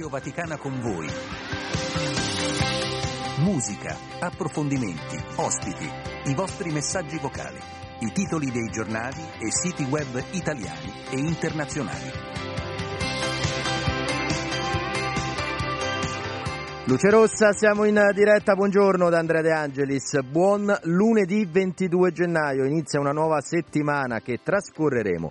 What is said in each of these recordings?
Radio Vaticana con voi. Musica, approfondimenti, ospiti, i vostri messaggi vocali, i titoli dei giornali e siti web italiani e internazionali. Luce Rossa, siamo in diretta, buongiorno da Andrea De Angelis, buon lunedì 22 gennaio, inizia una nuova settimana che trascorreremo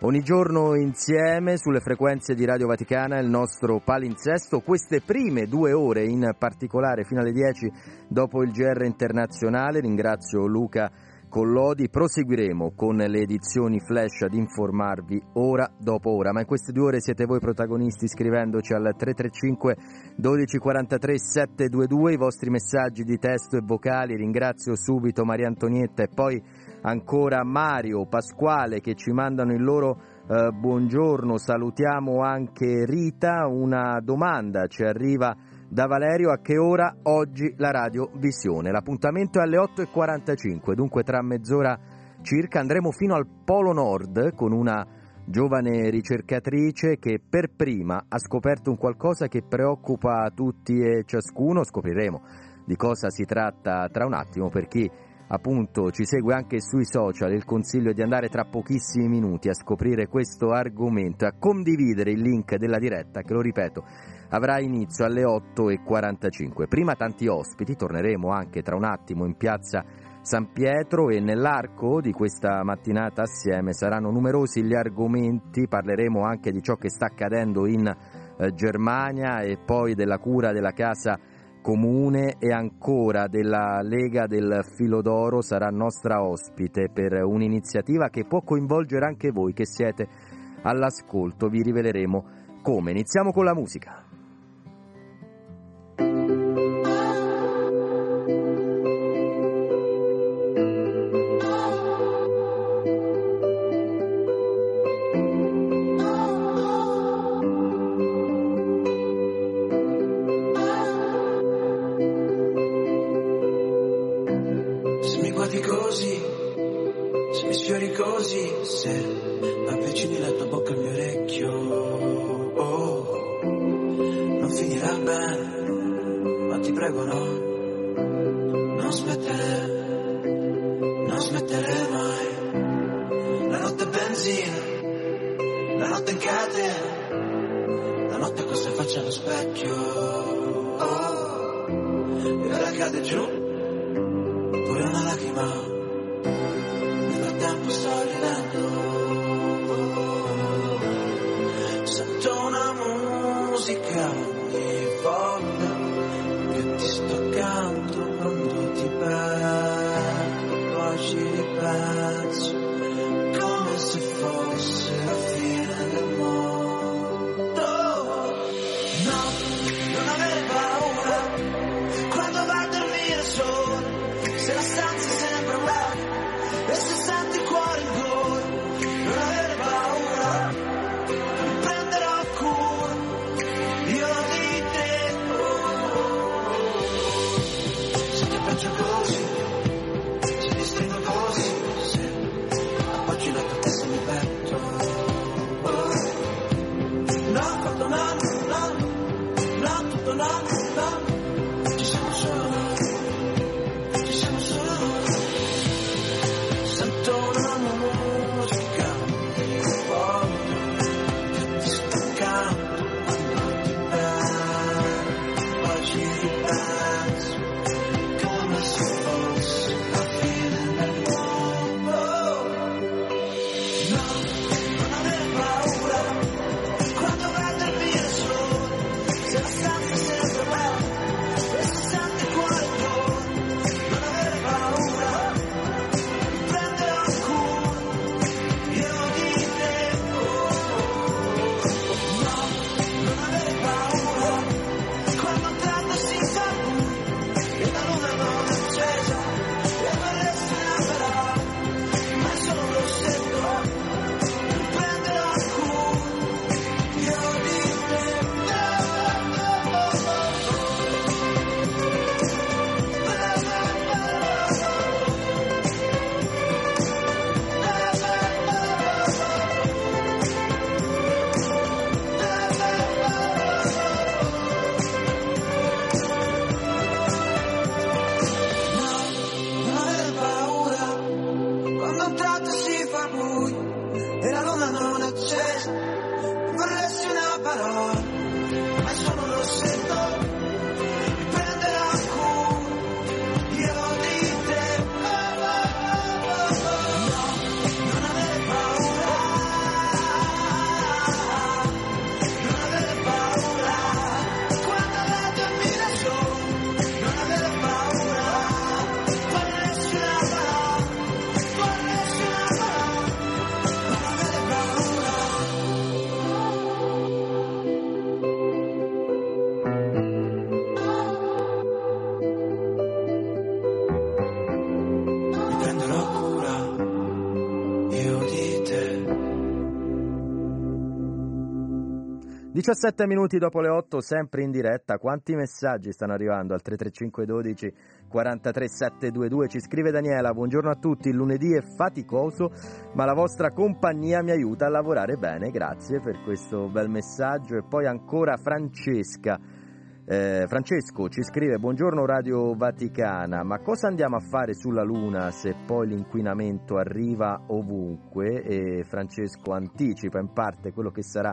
ogni giorno insieme sulle frequenze di Radio Vaticana il nostro palinsesto, queste prime due ore in particolare fino alle 10 dopo il GR internazionale, ringrazio Luca Collodi, proseguiremo con le edizioni flash ad informarvi ora dopo ora, ma in queste due ore siete voi protagonisti scrivendoci al 335 1243 722 i vostri messaggi di testo e vocali, ringrazio subito Maria Antonietta e poi ancora Mario, Pasquale che ci mandano il loro eh, buongiorno, salutiamo anche Rita, una domanda ci arriva da Valerio. A che ora oggi la radio visione. L'appuntamento è alle 8.45, dunque tra mezz'ora circa andremo fino al Polo Nord con una giovane ricercatrice che per prima ha scoperto un qualcosa che preoccupa tutti e ciascuno, scopriremo di cosa si tratta tra un attimo per chi appunto ci segue anche sui social, il consiglio è di andare tra pochissimi minuti a scoprire questo argomento e a condividere il link della diretta che lo ripeto avrà inizio alle 8.45. Prima tanti ospiti, torneremo anche tra un attimo in piazza San Pietro e nell'arco di questa mattinata assieme saranno numerosi gli argomenti, parleremo anche di ciò che sta accadendo in eh, Germania e poi della cura della casa comune e ancora della Lega del Filo d'Oro sarà nostra ospite per un'iniziativa che può coinvolgere anche voi che siete all'ascolto, vi riveleremo come. Iniziamo con la musica. 17 minuti dopo le 8, sempre in diretta. Quanti messaggi stanno arrivando al 335 12 43 722? Ci scrive Daniela: Buongiorno a tutti. Il lunedì è faticoso, ma la vostra compagnia mi aiuta a lavorare bene. Grazie per questo bel messaggio. E poi ancora Francesca. Eh, Francesco ci scrive: Buongiorno Radio Vaticana, ma cosa andiamo a fare sulla Luna se poi l'inquinamento arriva ovunque? E Francesco anticipa in parte quello che sarà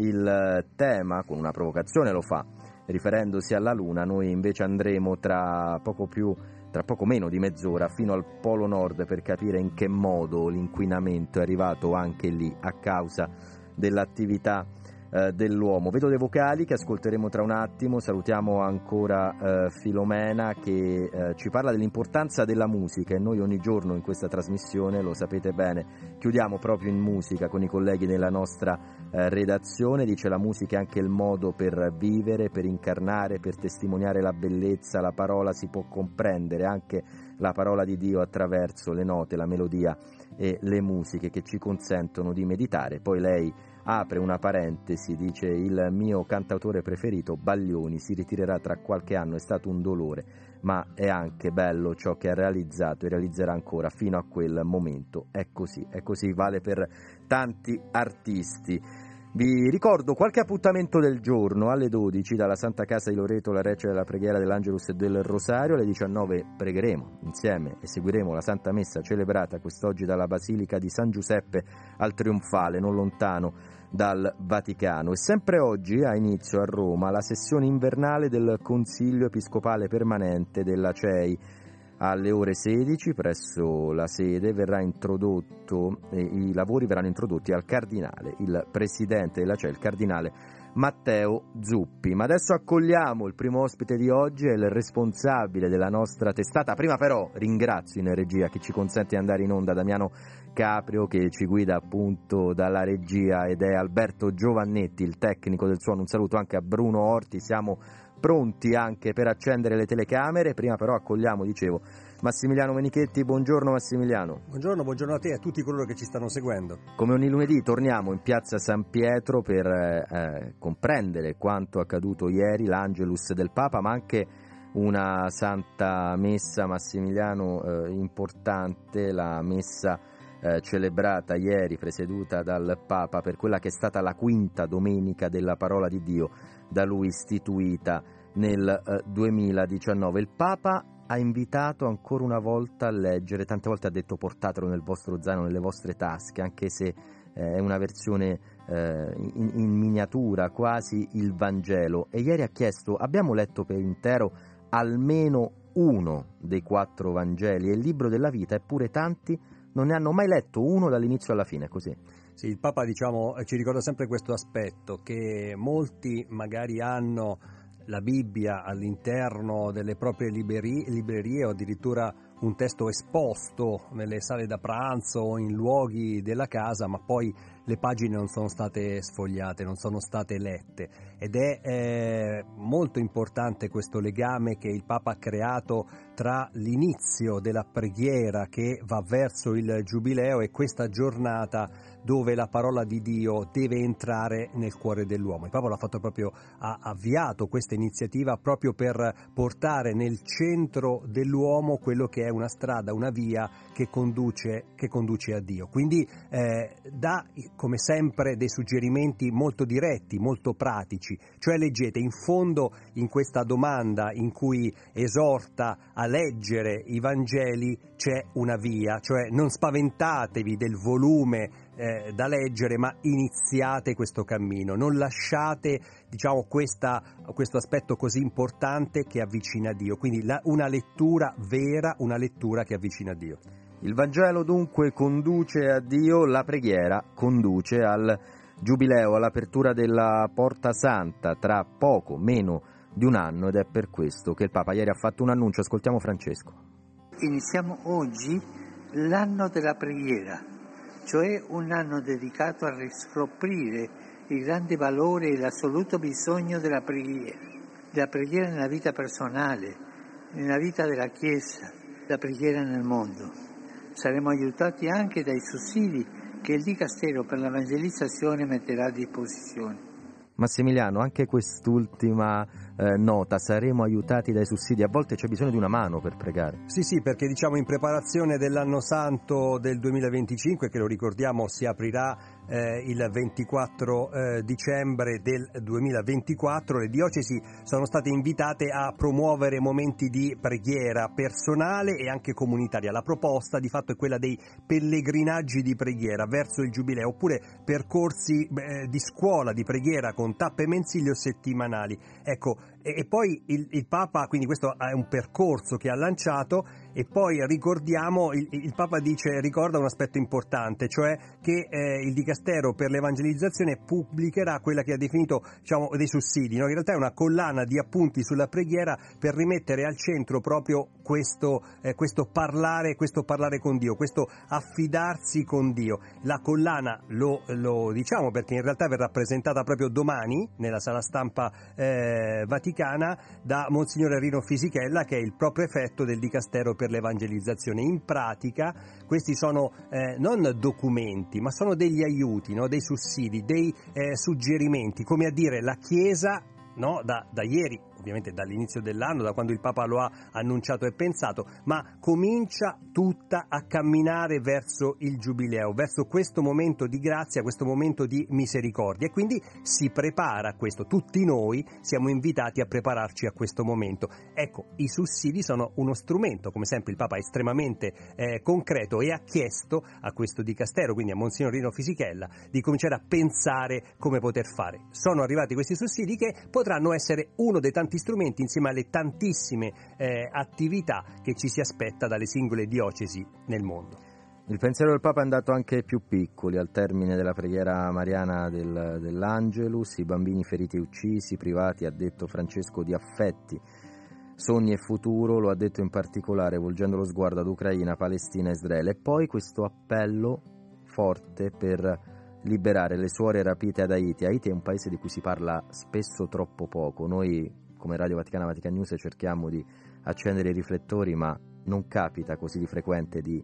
il tema, con una provocazione lo fa, riferendosi alla Luna, noi invece andremo tra poco più tra poco meno di mezz'ora fino al Polo Nord per capire in che modo l'inquinamento è arrivato anche lì a causa dell'attività eh, dell'uomo. Vedo dei vocali che ascolteremo tra un attimo, salutiamo ancora eh, Filomena che eh, ci parla dell'importanza della musica e noi ogni giorno in questa trasmissione, lo sapete bene, chiudiamo proprio in musica con i colleghi nella nostra redazione, dice la musica è anche il modo per vivere, per incarnare, per testimoniare la bellezza, la parola si può comprendere anche la parola di Dio attraverso le note, la melodia e le musiche che ci consentono di meditare. Poi lei apre una parentesi, dice il mio cantautore preferito, Baglioni, si ritirerà tra qualche anno, è stato un dolore, ma è anche bello ciò che ha realizzato e realizzerà ancora fino a quel momento. È così, è così, vale per tanti artisti. Vi ricordo qualche appuntamento del giorno alle 12 dalla Santa Casa di Loreto, la recita della preghiera dell'Angelus e del Rosario, alle 19 pregheremo insieme e seguiremo la Santa Messa celebrata quest'oggi dalla Basilica di San Giuseppe al Trionfale, non lontano dal Vaticano. E sempre oggi ha inizio a Roma la sessione invernale del Consiglio Episcopale Permanente della CEI alle ore 16 presso la sede verrà introdotto, eh, i lavori verranno introdotti al cardinale, il presidente della CEL, il cardinale Matteo Zuppi. Ma adesso accogliamo il primo ospite di oggi, è il responsabile della nostra testata. Prima però ringrazio in regia che ci consente di andare in onda Damiano Caprio che ci guida appunto dalla regia ed è Alberto Giovannetti, il tecnico del suono. Un saluto anche a Bruno Orti, siamo pronti anche per accendere le telecamere. Prima però accogliamo, dicevo, Massimiliano Menichetti. Buongiorno Massimiliano. Buongiorno, buongiorno a te e a tutti coloro che ci stanno seguendo. Come ogni lunedì torniamo in piazza San Pietro per eh, comprendere quanto accaduto ieri, l'Angelus del Papa, ma anche una santa messa Massimiliano eh, importante, la messa eh, celebrata ieri, presieduta dal Papa per quella che è stata la quinta domenica della parola di Dio da lui istituita nel eh, 2019. Il Papa ha invitato ancora una volta a leggere, tante volte ha detto portatelo nel vostro zaino, nelle vostre tasche, anche se eh, è una versione eh, in, in, miniatura, quasi il Vangelo. E ieri ha chiesto, abbiamo letto per intero almeno uno dei quattro Vangeli e il libro della vita, eppure tanti non ne hanno mai letto uno dall'inizio alla fine, così. Sì, il Papa diciamo, ci ricorda sempre questo aspetto, che molti magari hanno la Bibbia all'interno delle proprie librerie, librerie o addirittura un testo esposto nelle sale da pranzo o in luoghi della casa, ma poi le pagine non sono state sfogliate, non sono state lette. Ed è eh, molto importante questo legame che il Papa ha creato tra l'inizio della preghiera che va verso il Giubileo e questa giornata dove la parola di Dio deve entrare nel cuore dell'uomo. Il Papa l'ha fatto proprio, ha avviato questa iniziativa proprio per portare nel centro dell'uomo quello che è una strada, una via che conduce, che conduce a Dio. Quindi eh, dà come sempre dei suggerimenti molto diretti, molto pratici, cioè leggete in fondo in questa domanda in cui esorta a leggere i Vangeli c'è una via, cioè non spaventatevi del volume eh, da leggere, ma iniziate questo cammino, non lasciate diciamo, questa, questo aspetto così importante che avvicina a Dio, quindi la, una lettura vera, una lettura che avvicina a Dio. Il Vangelo dunque conduce a Dio, la preghiera conduce al Giubileo, all'apertura della Porta Santa tra poco, meno di un anno ed è per questo che il Papa ieri ha fatto un annuncio. Ascoltiamo Francesco. Iniziamo oggi l'anno della preghiera, cioè un anno dedicato a riscoprire il grande valore e l'assoluto bisogno della preghiera, della preghiera nella vita personale, nella vita della Chiesa, della preghiera nel mondo. Saremo aiutati anche dai sussidi che il Dicastero per l'Evangelizzazione metterà a disposizione. Massimiliano, anche quest'ultima eh, nota, saremo aiutati dai sussidi, a volte c'è bisogno di una mano per pregare. Sì, sì, perché diciamo in preparazione dell'anno santo del 2025, che lo ricordiamo si aprirà eh, il 24 eh, dicembre del 2024, le diocesi sono state invitate a promuovere momenti di preghiera personale e anche comunitaria. La proposta di fatto è quella dei pellegrinaggi di preghiera verso il Giubileo, oppure percorsi eh, di scuola di preghiera con tappe mensili o settimanali. Ecco, e, e poi il, il, Papa, quindi questo è un percorso che ha lanciato e poi ricordiamo, il, il Papa dice, ricorda un aspetto importante, cioè che eh, il Dicastero per l'Evangelizzazione pubblicherà quella che ha definito diciamo, dei sussidi, no? in realtà è una collana di appunti sulla preghiera per rimettere al centro proprio questo, eh, questo, parlare, questo parlare con Dio, questo affidarsi con Dio. La collana lo, lo, diciamo perché in realtà verrà presentata proprio domani nella sala stampa eh, vaticana da Monsignore Rino Fisichella che è il proprio effetto del Dicastero per l'evangelizzazione. In pratica questi sono eh, non documenti, ma sono degli aiuti, no? dei sussidi, dei eh, suggerimenti, come a dire la Chiesa no? da, da ieri ovviamente dall'inizio dell'anno, da quando il Papa lo ha annunciato e pensato, ma comincia tutta a camminare verso il Giubileo, verso questo momento di grazia, questo momento di misericordia e quindi si prepara a questo. Tutti noi siamo invitati a prepararci a questo momento. Ecco, i sussidi sono uno strumento, come sempre il Papa è estremamente eh, concreto e ha chiesto a questo dicastero, quindi a Monsignor Rino Fisichella, di cominciare a pensare come poter fare. Sono arrivati questi sussidi che potranno essere uno dei tanti tanti strumenti insieme alle tantissime eh, attività che ci si aspetta dalle singole diocesi nel mondo. Il pensiero del Papa è andato anche più piccoli, al termine della preghiera mariana del, dell'Angelus, i bambini feriti e uccisi, privati, ha detto Francesco, di affetti, sogni e futuro, lo ha detto in particolare volgendo lo sguardo ad Ucraina, Palestina e Israele. E poi questo appello forte per liberare le suore rapite ad Haiti. Haiti è un paese di cui si parla spesso troppo poco. Noi come Radio Vaticana Vatican News cerchiamo di accendere i riflettori, ma non capita così di frequente di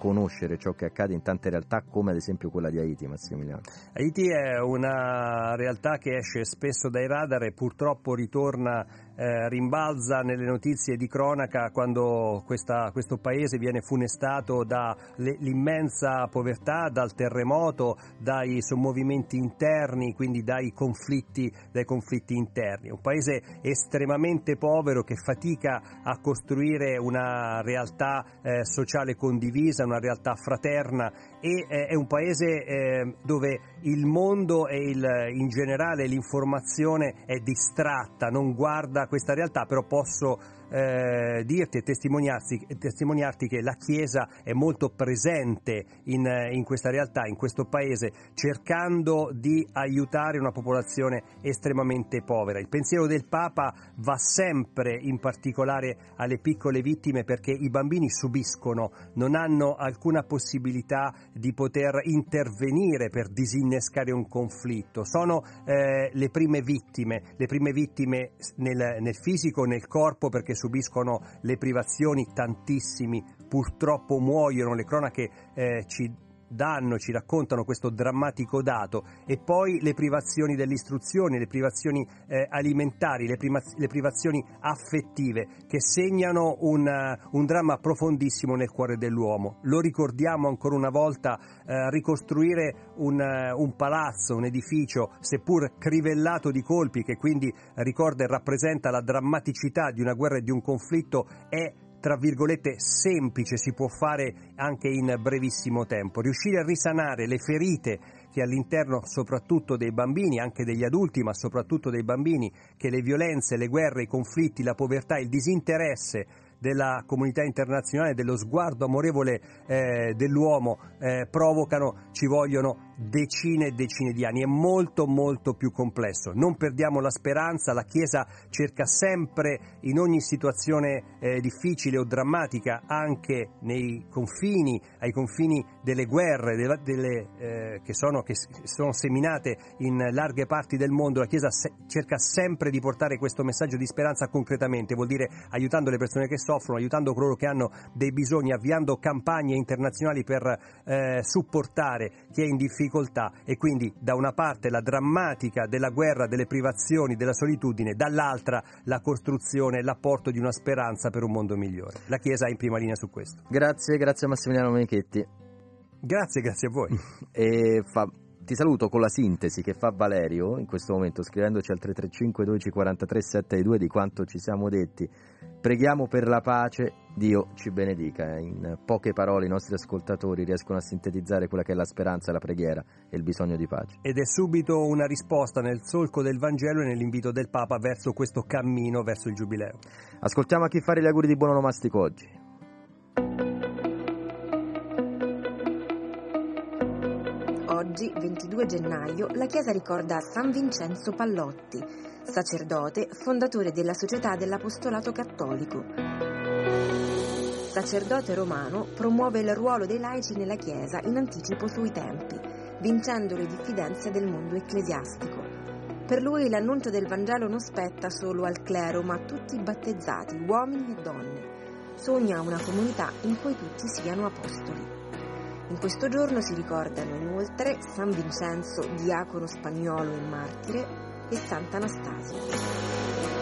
conoscere ciò che accade in tante realtà come ad esempio quella di Haiti, Massimiliano. Haiti è una realtà che esce spesso dai radar e purtroppo ritorna eh, rimbalza nelle notizie di cronaca quando questa, questo paese viene funestato dall'immensa povertà, dal terremoto, dai sommovimenti interni, quindi dai conflitti, dai conflitti interni. Un paese estremamente povero che fatica a costruire una realtà eh, sociale condivisa, una realtà fraterna e eh, è un paese eh, dove il mondo e il, in generale l'informazione è distratta, non guarda questa realtà, però posso eh, dirti e testimoniarti, che la Chiesa è molto presente in, in, questa realtà, in questo paese, cercando di aiutare una popolazione estremamente povera. Il pensiero del Papa va sempre in particolare alle piccole vittime perché i bambini subiscono, non hanno alcuna possibilità di poter intervenire per disinnescare un conflitto, sono eh, le prime vittime, le prime vittime nel, nel fisico, nel corpo perché subiscono le privazioni, tantissimi. Purtroppo muoiono, le cronache eh, ci danno, ci raccontano questo drammatico dato e poi le privazioni dell'istruzione, le privazioni eh, alimentari, le, prima, le, privazioni affettive che segnano un, uh, un, dramma profondissimo nel cuore dell'uomo. Lo ricordiamo ancora una volta, uh, ricostruire un, uh, un, palazzo, un edificio, seppur crivellato di colpi, che quindi ricorda e rappresenta la drammaticità di una guerra e di un conflitto, è tra virgolette semplice si può fare anche in brevissimo tempo. Riuscire a risanare le ferite che all'interno soprattutto dei bambini, anche degli adulti, ma soprattutto dei bambini, che le violenze, le guerre, i conflitti, la povertà, il disinteresse della comunità internazionale, dello sguardo amorevole eh, dell'uomo eh, provocano, ci vogliono decine e decine di anni, è molto molto più complesso. Non perdiamo la speranza, la Chiesa cerca sempre in ogni situazione eh, difficile o drammatica, anche nei confini, ai confini delle guerre delle, delle, eh, che, sono, che, sono, seminate in larghe parti del mondo, la Chiesa se, cerca sempre di portare questo messaggio di speranza concretamente, vuol dire aiutando le persone che soffrono, aiutando coloro che hanno dei bisogni, avviando campagne internazionali per eh, supportare chi è in difficoltà difficoltà e quindi da una parte la drammatica della guerra, delle privazioni, della solitudine, dall'altra la costruzione, l'apporto di una speranza per un mondo migliore. La Chiesa è in prima linea su questo. Grazie, grazie a Massimiliano Menichetti. Grazie, grazie a voi. e fa ti saluto con la sintesi che fa Valerio in questo momento scrivendoci al 335 12 43 72 di quanto ci siamo detti. Preghiamo per la pace, Dio ci benedica. In poche parole i nostri ascoltatori riescono a sintetizzare quella che è la speranza, la preghiera e il bisogno di pace. Ed è subito una risposta nel solco del Vangelo e nell'invito del Papa verso questo cammino verso il Giubileo. Ascoltiamo a chi fare gli auguri di buon onomastico oggi. Oggi, 22 gennaio, la Chiesa ricorda San Vincenzo Pallotti, sacerdote, fondatore della Società dell'Apostolato Cattolico. Sacerdote romano, promuove il ruolo dei laici nella Chiesa in anticipo sui tempi, vincendo le diffidenze del mondo ecclesiastico. Per lui l'annuncio del Vangelo non spetta solo al clero, ma a tutti i battezzati, uomini e donne. Sogna una comunità in cui tutti siano apostoli. In questo giorno si ricordano inoltre San Vincenzo, diacono spagnolo e martire, e Sant'Anastasio.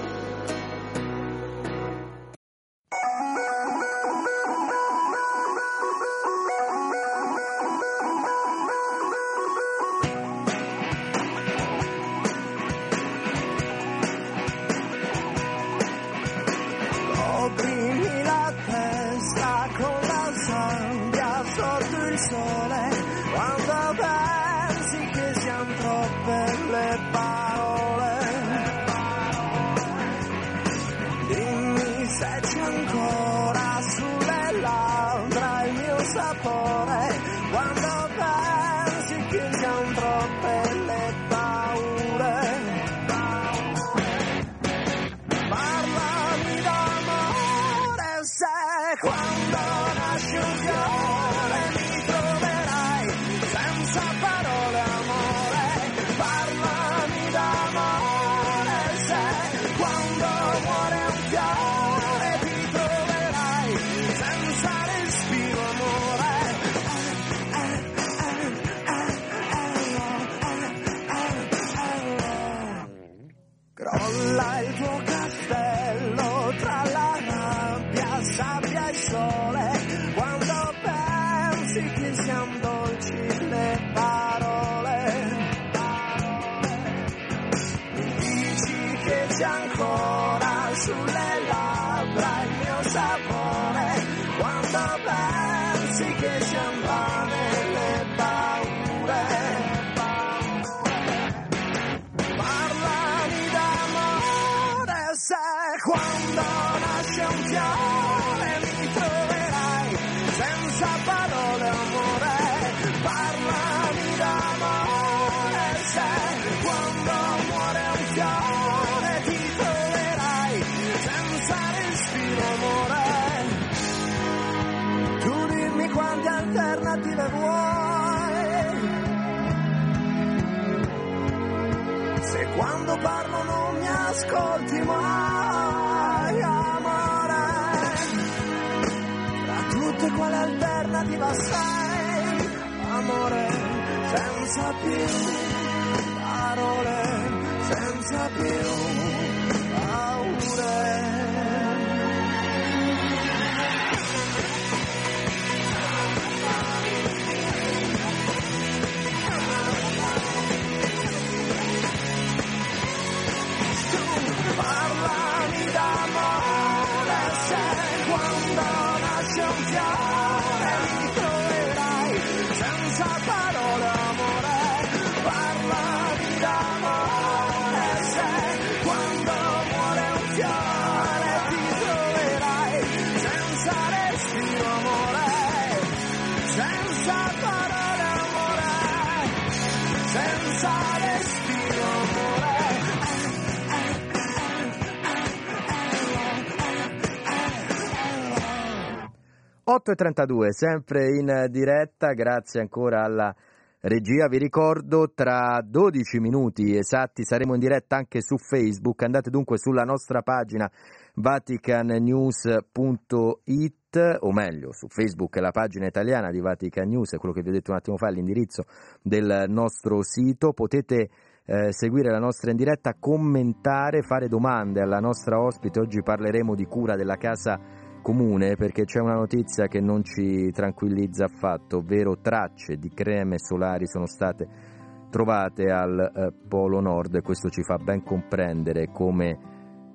8.32, sempre in diretta, grazie ancora alla regia. Vi ricordo, tra 12 minuti esatti saremo in diretta anche su Facebook. Andate dunque sulla nostra pagina vaticannews.it, o meglio, su Facebook la pagina italiana di Vatican News, è quello che vi ho detto un attimo fa, l'indirizzo del nostro sito. Potete eh, seguire la nostra in diretta, commentare, fare domande alla nostra ospite. Oggi parleremo di cura della casa comune perché c'è una notizia che non ci tranquillizza affatto, ovvero tracce di creme solari sono state trovate al eh, Polo Nord e questo ci fa ben comprendere come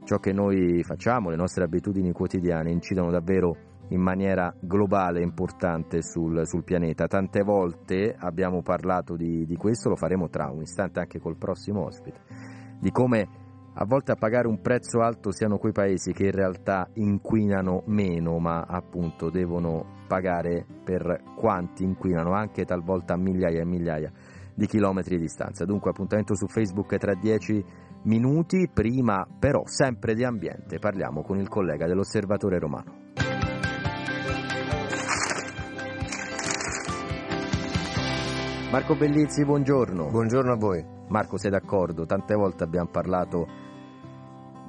ciò che noi facciamo, le nostre abitudini quotidiane incidono davvero in maniera globale e importante sul, sul, pianeta. Tante volte abbiamo parlato di, di questo, lo faremo tra un istante anche col prossimo ospite, di come a volte a pagare un prezzo alto siano quei paesi che in realtà inquinano meno, ma appunto devono pagare per quanti inquinano, anche talvolta a migliaia e migliaia di chilometri di distanza. Dunque appuntamento su Facebook tra dieci minuti, prima però sempre di ambiente, parliamo con il collega dell'Osservatore Romano. Marco Bellizzi, buongiorno. Buongiorno a voi. Marco, sei d'accordo? Tante volte abbiamo parlato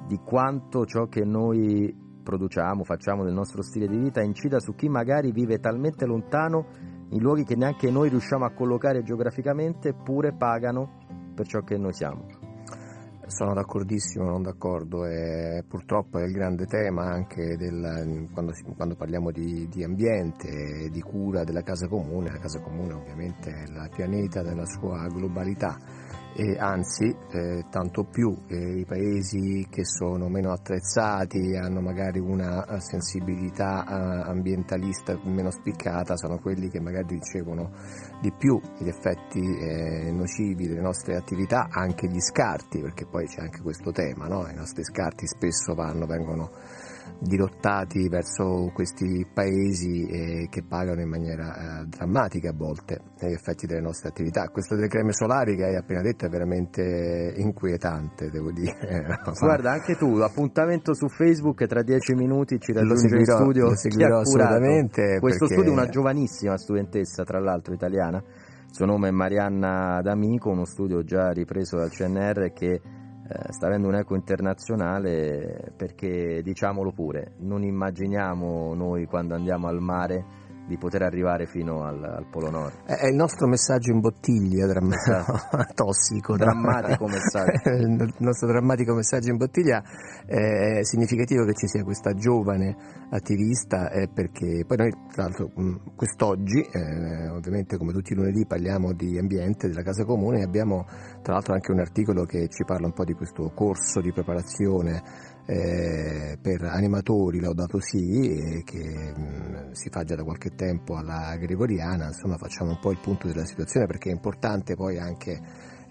di quanto ciò che noi produciamo, facciamo nel nostro stile di vita incida su chi magari vive talmente lontano in luoghi che neanche noi riusciamo a collocare geograficamente, eppure pagano per ciò che noi siamo. Sono d'accordissimo, non d'accordo, e purtroppo è il grande tema anche del, quando, quando, parliamo di, di ambiente, di cura della casa comune, la casa comune ovviamente è il pianeta nella sua globalità e anzi eh, tanto più eh, i paesi che sono meno attrezzati, hanno magari una eh, sensibilità eh, ambientalista meno spiccata, sono quelli che magari ricevono di più gli effetti eh, nocivi delle nostre attività, anche gli scarti, perché poi c'è anche questo tema, no? i nostri scarti spesso vanno, vengono dirottati verso questi paesi eh, che pagano in maniera eh, drammatica a volte gli effetti delle nostre attività. Questo delle creme solari che hai appena detto è veramente inquietante, devo dire. Guarda, anche tu, appuntamento su Facebook tra dieci minuti ci raggiunge in studio. Lo seguirò assolutamente. Questo perché... studio è una giovanissima studentessa, tra l'altro italiana. Il suo nome è Marianna D'Amico, uno studio già ripreso dal CNR che eh, sta avendo un eco internazionale perché diciamolo pure, non immaginiamo noi quando andiamo al mare di poter arrivare fino al, al Polo Nord. È il nostro messaggio in bottiglia, dramm- esatto. tossico. Drammatico messaggio. il nostro drammatico messaggio in bottiglia è significativo che ci sia questa giovane attivista eh, perché poi noi tra l'altro quest'oggi, eh, ovviamente come tutti i lunedì parliamo di ambiente, della casa comune e abbiamo tra l'altro anche un articolo che ci parla un po' di questo corso di preparazione eh, per animatori Laudato Si che mh, si fa già da qualche tempo alla Gregoriana, insomma facciamo un po' il punto della situazione perché è importante poi anche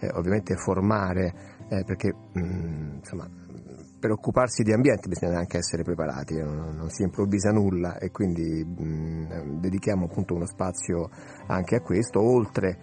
eh, ovviamente formare eh, perché mh, insomma per occuparsi di ambiente bisogna anche essere preparati, non, non si improvvisa nulla e quindi mh, dedichiamo appunto uno spazio anche a questo, oltre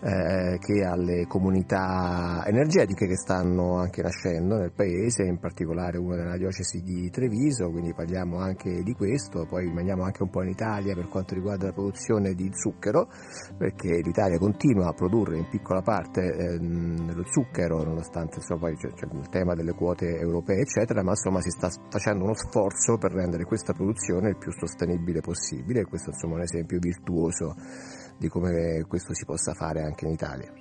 eh, che alle comunità energetiche che stanno anche nascendo nel paese, in particolare una della diocesi di Treviso, quindi parliamo anche di questo, poi rimaniamo anche un po' in Italia per quanto riguarda la produzione di zucchero, perché l'Italia continua a produrre in piccola parte eh, lo zucchero, nonostante insomma, poi c'è, c'è il tema delle quote europee, eccetera, ma insomma si sta facendo uno sforzo per rendere questa produzione il più sostenibile possibile questo insomma è un esempio virtuoso di come questo si possa fare anche in Italia.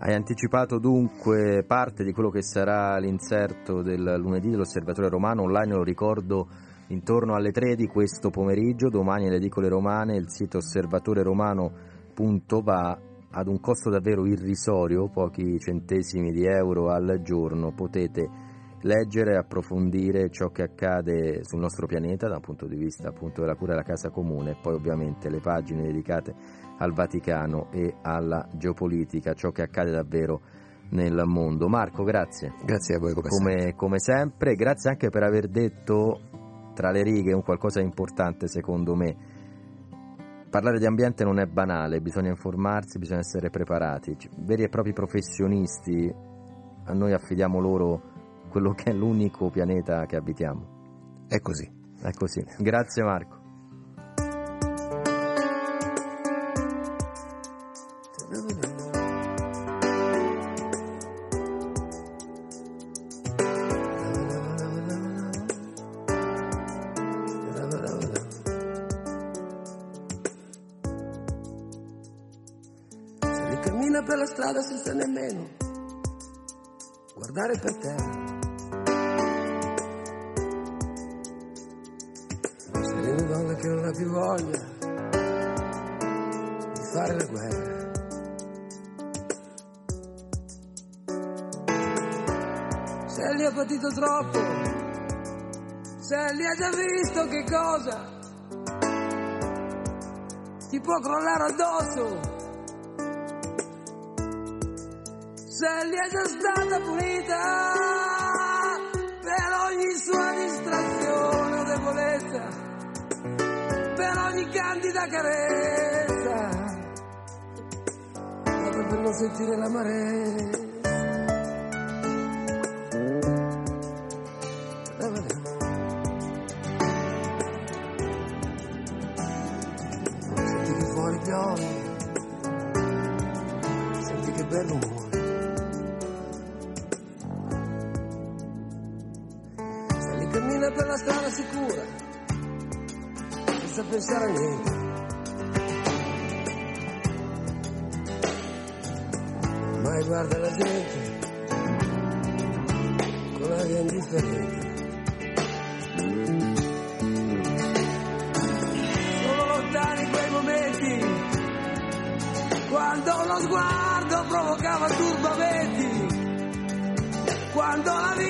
Hai anticipato dunque parte di quello che sarà l'inserto del lunedì dell'Osservatore Romano online, lo ricordo intorno alle 3 di questo pomeriggio, domani alle edicole romane, il sito osservatoreromano.va ad un costo davvero irrisorio, pochi centesimi di euro al giorno, potete leggere e approfondire ciò che accade sul nostro pianeta da un punto di vista appunto della cura della casa comune e poi ovviamente le pagine dedicate al Vaticano e alla geopolitica, ciò che accade davvero nel mondo. Marco, grazie. Grazie a voi come, come, sempre. come sempre. Grazie anche per aver detto tra le righe un qualcosa importante secondo me. Parlare di ambiente non è banale, bisogna informarsi, bisogna essere preparati. Veri e propri professionisti, a noi affidiamo loro quello che è l'unico pianeta che abitiamo. È così. È così. Grazie Marco. Piove, senti che bel rumore. Se li cammina per la strada sicura, senza pensare a niente. Mai guarda la gente con aria indifferente. Provocava turbamenti, quando la vita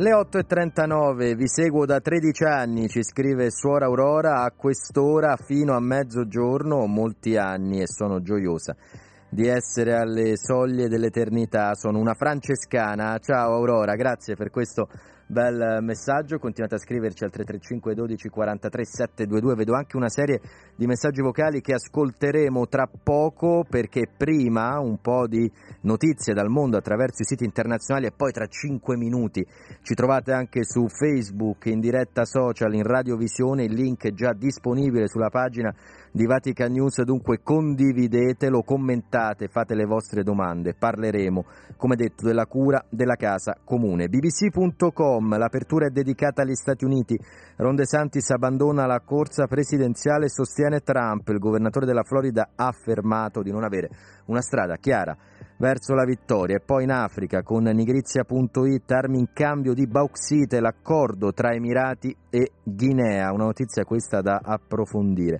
Le 8.39, vi seguo da 13 anni, ci scrive Suora Aurora, a quest'ora fino a mezzogiorno ho molti anni e sono gioiosa di essere alle soglie dell'eternità, sono una francescana, ciao Aurora, grazie per questo bel messaggio, continuate a scriverci al 335 12 43 722, vedo anche una serie di messaggi vocali che ascolteremo tra poco perché prima un po' di notizie dal mondo attraverso i siti internazionali e poi tra 5 minuti. Ci trovate anche su Facebook, in diretta social, in radiovisione, il link è già disponibile sulla pagina di Vatican News, dunque condividetelo, commentate, fate le vostre domande, parleremo come detto della cura della casa comune. bbc.com, l'apertura è dedicata agli Stati Uniti, Ron DeSantis abbandona la corsa presidenziale e sostiene Trump, il governatore della Florida ha affermato di non avere una strada chiara verso la vittoria. E poi in Africa con nigrizia.it armi in cambio di bauxite l'accordo tra Emirati e Guinea. Una notizia questa da approfondire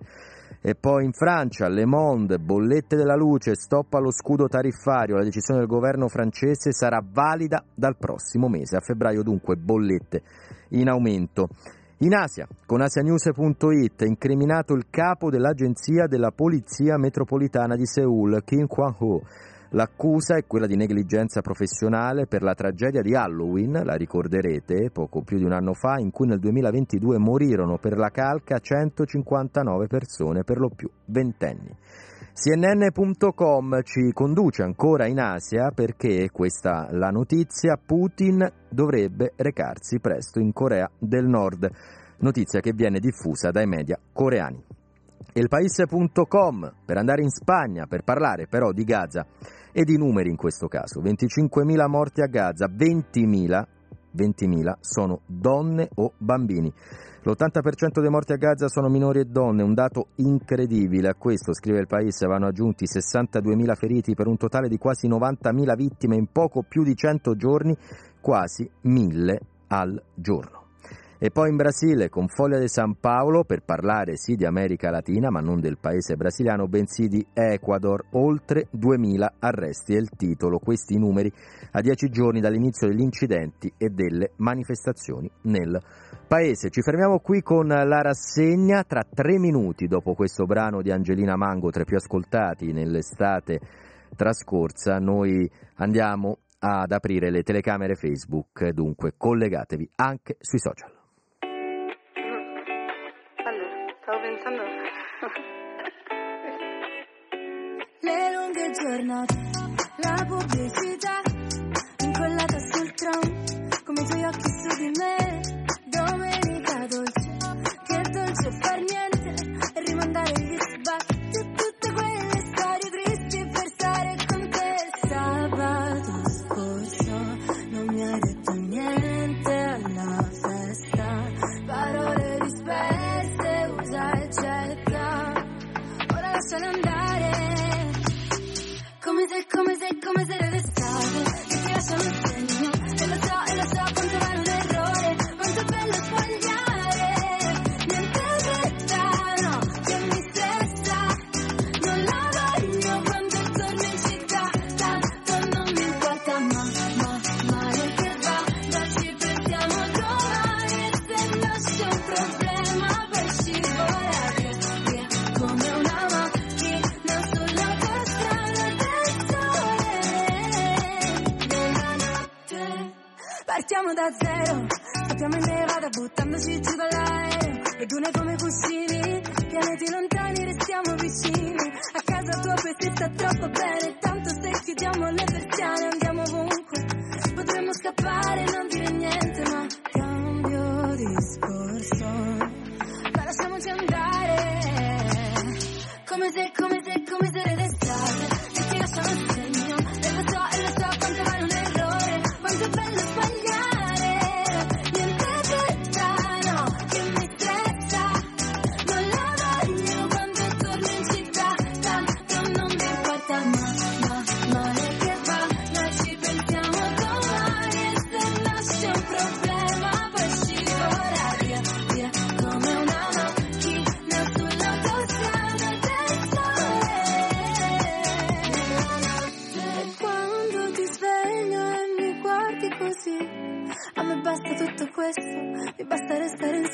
e poi in Francia, Le Monde, bollette della luce, stop allo scudo tariffario, la decisione del governo francese sarà valida dal prossimo mese, a febbraio dunque bollette in aumento. In Asia, con asianews.it, incriminato il capo dell'agenzia della Polizia Metropolitana di Seoul, Kim Kwang-ho. L'accusa è quella di negligenza professionale per la tragedia di Halloween, la ricorderete, poco più di un anno fa, in cui nel 2022 morirono per la calca 159 persone, per lo più ventenni. CNN.com ci conduce ancora in Asia perché, questa la notizia, Putin dovrebbe recarsi presto in Corea del Nord, notizia che viene diffusa dai media coreani. Elpaese.com per andare in Spagna per parlare però di Gaza e di numeri in questo caso. 25.000 morti a Gaza, 20.000, 20.000 sono donne o bambini. L'80% dei morti a Gaza sono minori e donne, un dato incredibile. A questo, scrive il Paese, vanno aggiunti 62.000 feriti per un totale di quasi 90.000 vittime in poco più di 100 giorni, quasi 1.000 al giorno. E poi in Brasile con Foglia di San Paolo per parlare sì di America Latina ma non del paese brasiliano bensì di Ecuador, oltre 2000 arresti è il titolo, questi numeri a dieci giorni dall'inizio degli incidenti e delle manifestazioni nel paese. Ci fermiamo qui con la rassegna, tra tre minuti dopo questo brano di Angelina Mango, tra i più ascoltati nell'estate trascorsa, noi andiamo ad aprire le telecamere Facebook, dunque collegatevi anche sui social. Stavo pensando. Le lunghe giornate, la pubblicità, incollata sul tram, come i tuoi occhi su di me. Domenica dolce, che dolce far niente e rimandare gli sbatti. come essere d'estate, ti piace buttandoci giù dall'aereo Le dune come cuscini,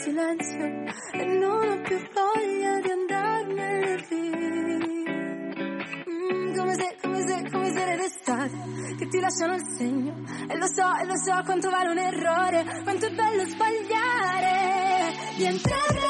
silenzio E non ho più voglia di andarmene via. Mm, come se, come se, come se le Che ti lasciano il segno. E lo so, e lo so quanto vale un errore Quanto è bello sbagliare. Niente fretta,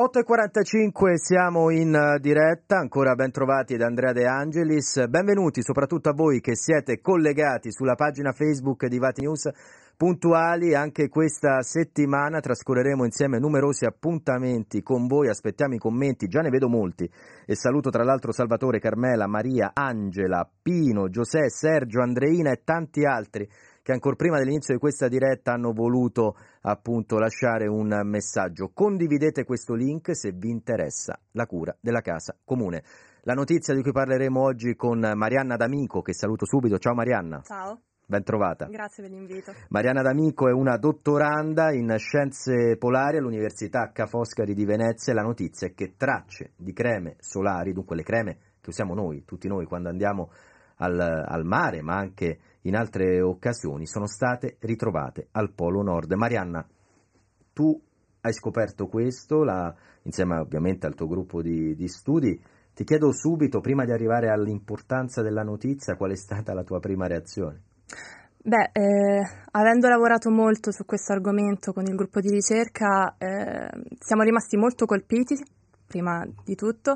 8.45 siamo in eh, diretta, ancora ben trovati da Andrea De Angelis, benvenuti soprattutto a voi che siete collegati sulla pagina Facebook di Vati News puntuali, anche questa settimana trascorreremo insieme numerosi appuntamenti con voi, aspettiamo i commenti, già ne vedo molti. E saluto tra l'altro Salvatore, Carmela, Maria, Angela, Pino, Giuseppe, Sergio, Andreina e tanti altri che ancora prima dell'inizio di questa diretta hanno voluto appunto lasciare un messaggio. Condividete questo link se vi interessa la cura della casa comune. La notizia di cui parleremo oggi con Marianna D'Amico, che saluto subito. Ciao Marianna. Ciao, Ben trovata. grazie per l'invito. Mariana D'Amico è una dottoranda in scienze polari all'Università Ca' Foscari di Venezia e la notizia è che tracce di creme solari, dunque le creme che usiamo noi, tutti noi quando andiamo al, al mare, ma anche in altre occasioni, sono state ritrovate al Polo Nord. Marianna, tu hai scoperto questo, la- insieme ovviamente al tuo gruppo di, di studi. Ti chiedo subito, prima di arrivare all'importanza della notizia, qual è stata la tua prima reazione? Beh, eh, avendo lavorato molto su questo argomento con il gruppo di ricerca, eh, siamo rimasti molto colpiti, prima di tutto,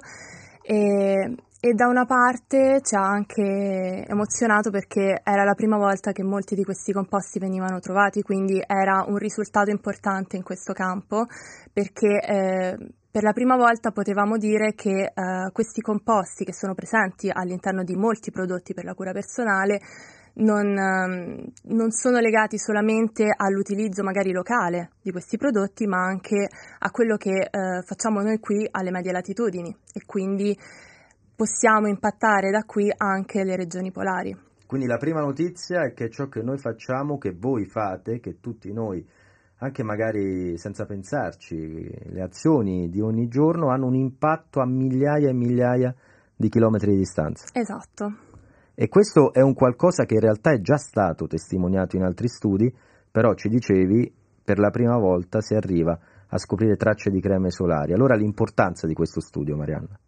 e, e da una parte ci ha anche emozionato perché era la prima volta che molti di questi composti venivano trovati, quindi era un risultato importante in questo campo perché eh, per la prima volta potevamo dire che eh, questi composti che sono presenti all'interno di molti prodotti per la cura personale non, ehm, non sono legati solamente all'utilizzo magari locale di questi prodotti, ma anche a quello che eh, facciamo noi qui alle medie latitudini e quindi possiamo impattare da qui anche le regioni polari. Quindi la prima notizia è che ciò che noi facciamo, che voi fate, che tutti noi, anche magari senza pensarci, le azioni di ogni giorno hanno un impatto a migliaia e migliaia di chilometri di distanza. Esatto. E questo è un qualcosa che in realtà è già stato testimoniato in altri studi, però ci dicevi per la prima volta si arriva a scoprire tracce di creme solari. Allora l'importanza di questo studio, Marianna.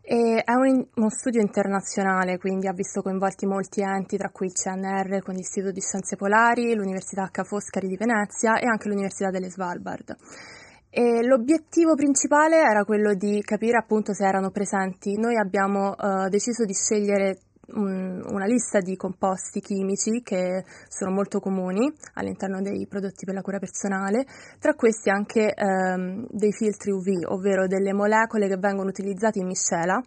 E è un- uno studio internazionale, quindi ha visto coinvolti molti enti, tra cui il CNR con l'Istituto di Scienze Polari, l'Università Ca' Foscari di Venezia e anche l'Università delle Svalbard. E l'obiettivo principale era quello di capire appunto se erano presenti. Noi abbiamo eh, deciso di scegliere un- una lista di composti chimici che sono molto comuni all'interno dei prodotti per la cura personale, tra questi anche ehm, dei filtri UV, ovvero delle molecole che vengono utilizzate in miscela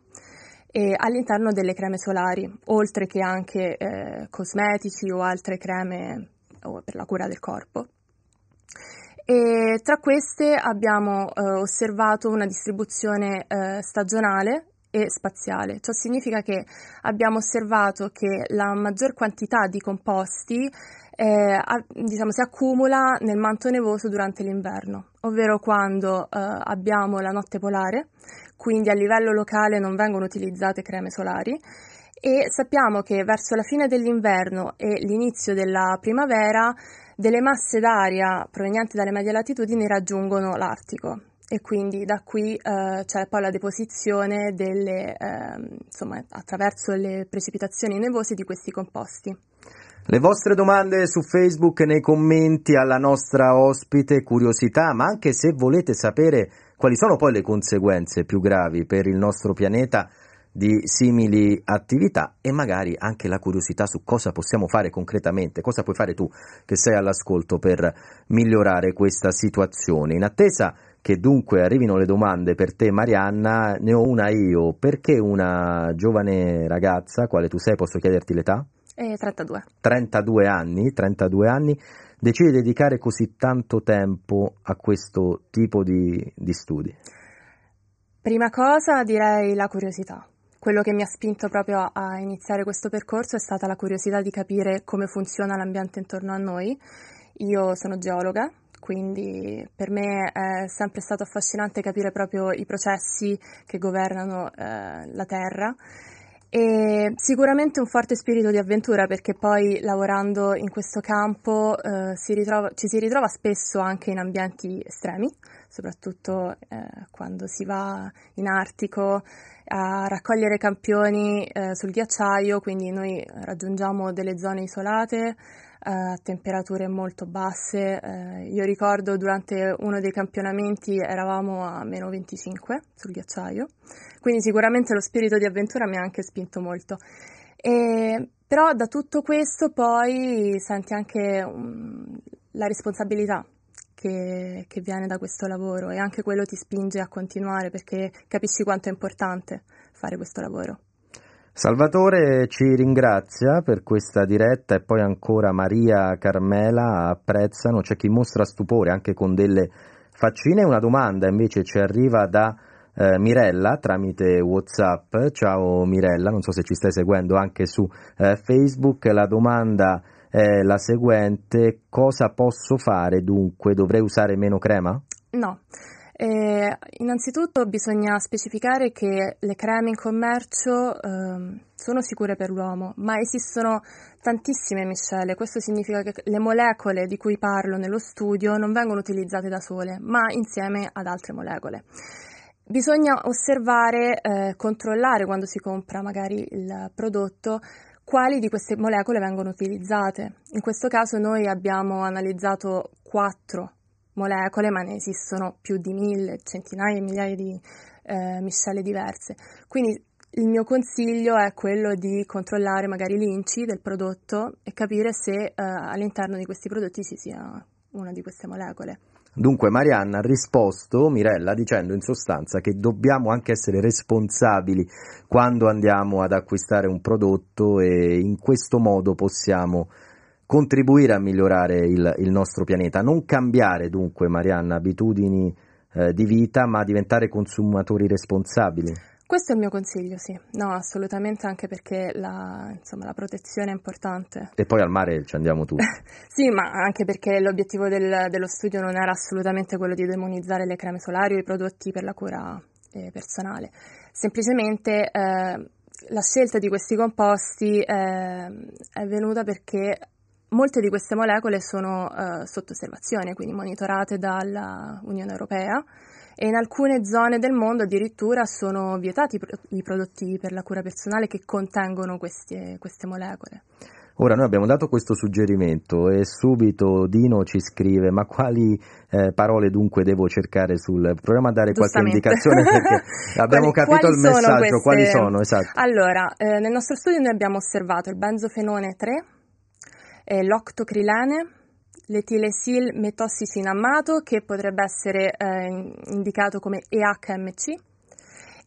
all'interno delle creme solari, oltre che anche eh, cosmetici o altre creme per la cura del corpo. E tra queste abbiamo eh, osservato una distribuzione eh, stagionale e spaziale. Ciò significa che abbiamo osservato che la maggior quantità di composti eh, a, diciamo, si accumula nel manto nevoso durante l'inverno, ovvero quando eh, abbiamo la notte polare, quindi a livello locale non vengono utilizzate creme solari e sappiamo che verso la fine dell'inverno e l'inizio della primavera delle masse d'aria provenienti dalle medie latitudini raggiungono l'Artico e quindi da qui eh, c'è poi la deposizione delle, eh, insomma, attraverso le precipitazioni nevose di questi composti. Le vostre domande su Facebook nei commenti alla nostra ospite, curiosità, ma anche se volete sapere quali sono poi le conseguenze più gravi per il nostro pianeta di simili attività e magari anche la curiosità su cosa possiamo fare concretamente, cosa puoi fare tu che sei all'ascolto per migliorare questa situazione. In attesa che dunque arrivino le domande per te Marianna, ne ho una io, perché una giovane ragazza, quale tu sei, posso chiederti l'età? Eh, 32. 32 anni, 32 anni, decide di dedicare così tanto tempo a questo tipo di, di studi? Prima cosa direi la curiosità. Quello che mi ha spinto proprio a iniziare questo percorso è stata la curiosità di capire come funziona l'ambiente intorno a noi. Io sono geologa, quindi per me è sempre stato affascinante capire proprio i processi che governano eh, la Terra. E sicuramente un forte spirito di avventura perché poi lavorando in questo campo eh, si ritrova, ci si ritrova spesso anche in ambienti estremi, soprattutto eh, quando si va in Artico a raccogliere campioni eh, sul ghiacciaio, quindi noi raggiungiamo delle zone isolate a temperature molto basse. Eh, io ricordo durante uno dei campionamenti eravamo a meno 25 sul ghiacciaio, quindi sicuramente lo spirito di avventura mi ha anche spinto molto. E, però da tutto questo poi senti anche um, la responsabilità che, che viene da questo lavoro e anche quello ti spinge a continuare perché capisci quanto è importante fare questo lavoro. Salvatore ci ringrazia per questa diretta e poi ancora Maria Carmela apprezzano, c'è chi mostra stupore anche con delle faccine. Una domanda invece ci arriva da eh, Mirella tramite Whatsapp. Ciao Mirella, non so se ci stai seguendo anche su eh, Facebook. La domanda è la seguente, cosa posso fare dunque? Dovrei usare meno crema? No. Eh, innanzitutto bisogna specificare che le creme in commercio eh, sono sicure per l'uomo, ma esistono tantissime miscele. Questo significa che le molecole di cui parlo nello studio non vengono utilizzate da sole, ma insieme ad altre molecole. Bisogna osservare, eh, controllare quando si compra magari il prodotto quali di queste molecole vengono utilizzate. In questo caso noi abbiamo analizzato quattro molecole, ma ne esistono più di mille, centinaia e migliaia di eh, miscele diverse. Quindi il mio consiglio è quello di controllare magari l'inci del prodotto e capire se eh, all'interno di questi prodotti ci sia una di queste molecole. Dunque Marianna ha risposto, Mirella, dicendo in sostanza che dobbiamo anche essere responsabili quando andiamo ad acquistare un prodotto e in questo modo possiamo contribuire a migliorare il, il nostro pianeta. Non cambiare dunque, Marianna, abitudini eh, di vita, ma diventare consumatori responsabili. Questo è il mio consiglio, sì. No, assolutamente, anche perché la, insomma, la protezione è importante. E poi al mare ci andiamo tutti. sì, ma anche perché l'obiettivo del, dello studio non era assolutamente quello di demonizzare le creme solari o i prodotti per la cura eh, personale. Semplicemente eh, la scelta di questi composti eh, è venuta perché molte di queste molecole sono eh, sotto osservazione, quindi monitorate dall'Unione Europea e in alcune zone del mondo addirittura sono vietati i prodotti per la cura personale che contengono queste, queste molecole. Ora noi abbiamo dato questo suggerimento e subito Dino ci scrive ma quali eh, parole dunque devo cercare sul... Proviamo a dare qualche indicazione perché abbiamo quali, capito quali il messaggio, queste... quali sono? Esatto. Allora, eh, nel nostro studio noi abbiamo osservato il benzofenone 3, eh, l'octocrilene, l'etilesil metossicinammato che potrebbe essere eh, indicato come EHMC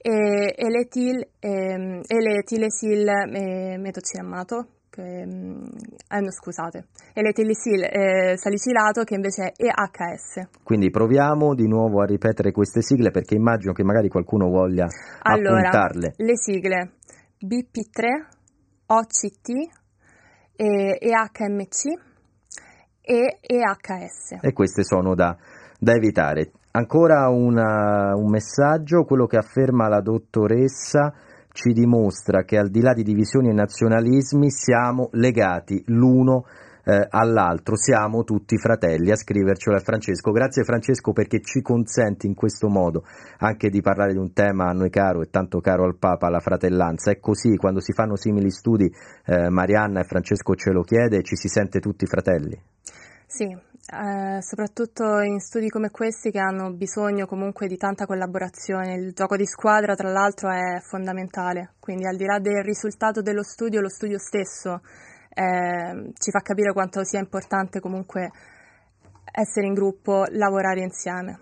e, e l'etil, ehm, e l'etilesil eh, che, mm, eh, no, scusate, e l'etilisil eh, salicilato che invece è EHS. Quindi proviamo di nuovo a ripetere queste sigle perché immagino che magari qualcuno voglia Allora, appuntarle. le sigle BP3, OCT, eh, EHMC e EHS. E queste sono da, da evitare. Ancora una- un messaggio, quello che afferma la dottoressa ci dimostra che al di là di divisioni e nazionalismi siamo legati l'uno eh, all'altro, siamo tutti fratelli, a scrivercelo è Francesco. Grazie Francesco perché ci consenti in questo modo anche di parlare di un tema a noi caro e tanto caro al Papa, la fratellanza. È così, quando si fanno simili studi, eh, Marianna e Francesco ce lo chiede, ci si sente tutti fratelli. Sì, eh, soprattutto in studi come questi che hanno bisogno comunque di tanta collaborazione. Il gioco di squadra, tra l'altro, è fondamentale. Quindi, al di là del risultato dello studio, lo studio stesso eh, ci fa capire quanto sia importante comunque essere in gruppo, lavorare insieme.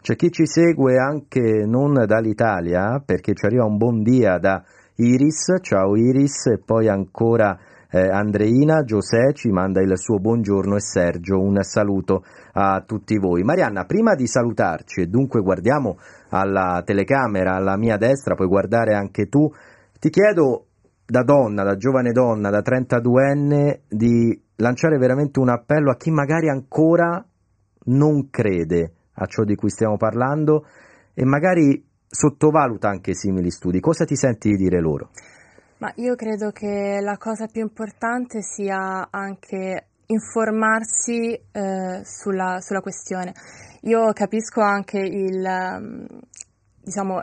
C'è chi ci segue anche non dall'Italia perché ci arriva un buon dia da Iris, ciao Iris, e poi ancora eh, Andreina, Giuseppe ci manda il suo buongiorno. E Sergio un saluto a tutti voi. Marianna, prima di salutarci e dunque guardiamo alla telecamera alla mia destra, puoi guardare anche tu, ti chiedo da donna, da giovane donna, da 32enne, di lanciare veramente un appello a chi magari ancora non crede a ciò di cui stiamo parlando e magari sottovaluta anche simili studi. Cosa ti senti di dire loro? Ma io credo che la cosa più importante sia anche informarsi eh, sulla, sulla questione. Io capisco anche il, ehm, diciamo,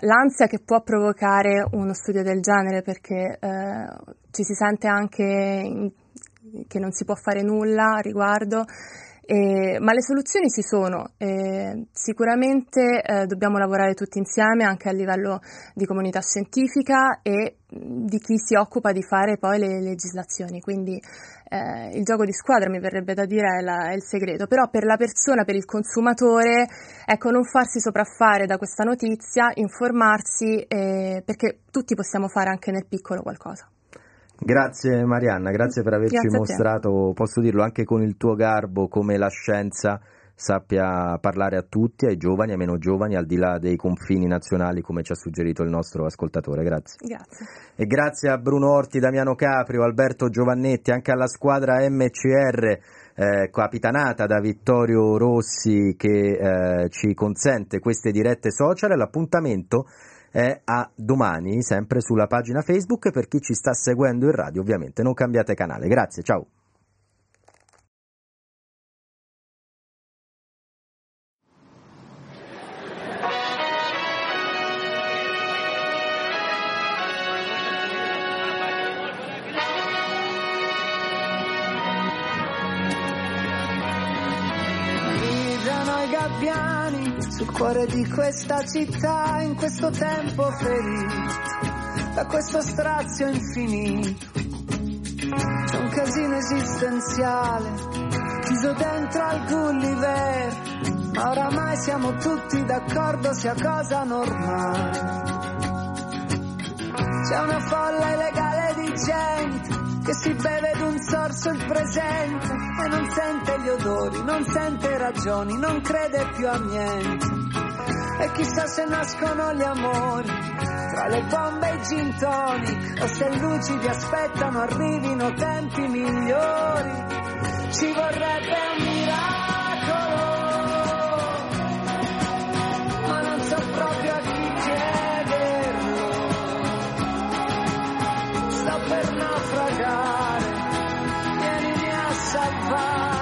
l'ansia che può provocare uno studio del genere perché eh, ci si sente anche in- che non si può fare nulla a riguardo. Eh, ma le soluzioni ci sono, eh, sicuramente eh, dobbiamo lavorare tutti insieme anche a livello di comunità scientifica e di chi si occupa di fare poi le legislazioni, quindi eh, il gioco di squadra mi verrebbe da dire è, la- è il segreto, però per la persona, per il consumatore, ecco non farsi sopraffare da questa notizia, informarsi eh, perché tutti possiamo fare anche nel piccolo qualcosa. Grazie Marianna, grazie per averci Grazie mostrato, posso dirlo anche con il tuo garbo, come la scienza sappia parlare a tutti, ai giovani, ai meno giovani, al di là dei confini nazionali, come ci ha suggerito il nostro ascoltatore. Grazie. Grazie. E grazie a Bruno Orti, Damiano Caprio, Alberto Giovannetti, anche alla squadra MCR, eh, capitanata da Vittorio Rossi, che eh, ci consente queste dirette social. E L'appuntamento è a domani, sempre sulla pagina Facebook. Per chi ci sta seguendo in radio, ovviamente, non cambiate canale. Grazie, ciao. Cuore di questa città in questo tempo ferito da questo strazio infinito. C'è un casino esistenziale chiuso dentro al Gulliver, ma oramai siamo tutti d'accordo sia cosa normale. C'è una folla illegale di gente che si beve d'un sorso il presente e non sente gli odori, non sente ragioni, non crede più a niente. E chissà se nascono gli amori. Tra le bombe e i gin tonic o se lucidi aspettano arrivino tempi migliori. Ci vorrebbe un miracolo, ma non so proprio a chi chiederlo. Sto per naufragare, vienimi a salvare,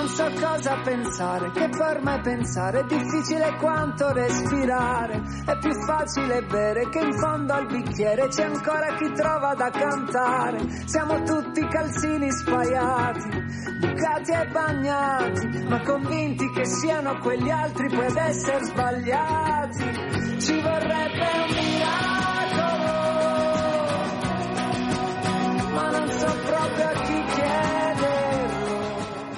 Non so cosa pensare, che per me pensare. È difficile quanto respirare, è più facile bere che in fondo al bicchiere. C'è ancora chi trova da cantare, siamo tutti calzini spaiati, bucati e bagnati, ma convinti che siano quegli altri poi ad essere sbagliati, ci vorrebbe un miracolo, ma non so proprio a chi chiederlo.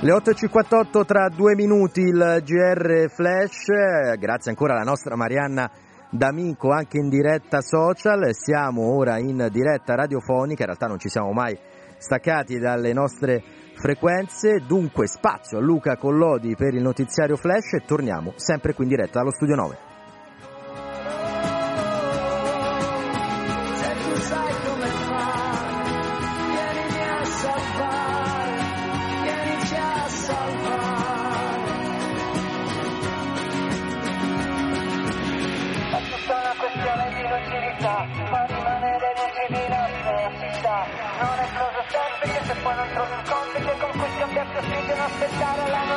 Le 8.58 tra due minuti il GR Flash, grazie ancora alla nostra Marianna D'Amico anche in diretta social, siamo ora in diretta radiofonica, in realtà non ci siamo mai staccati dalle nostre frequenze, dunque spazio a Luca Collodi per il notiziario Flash. E torniamo sempre qui in diretta dallo studio 9. gotta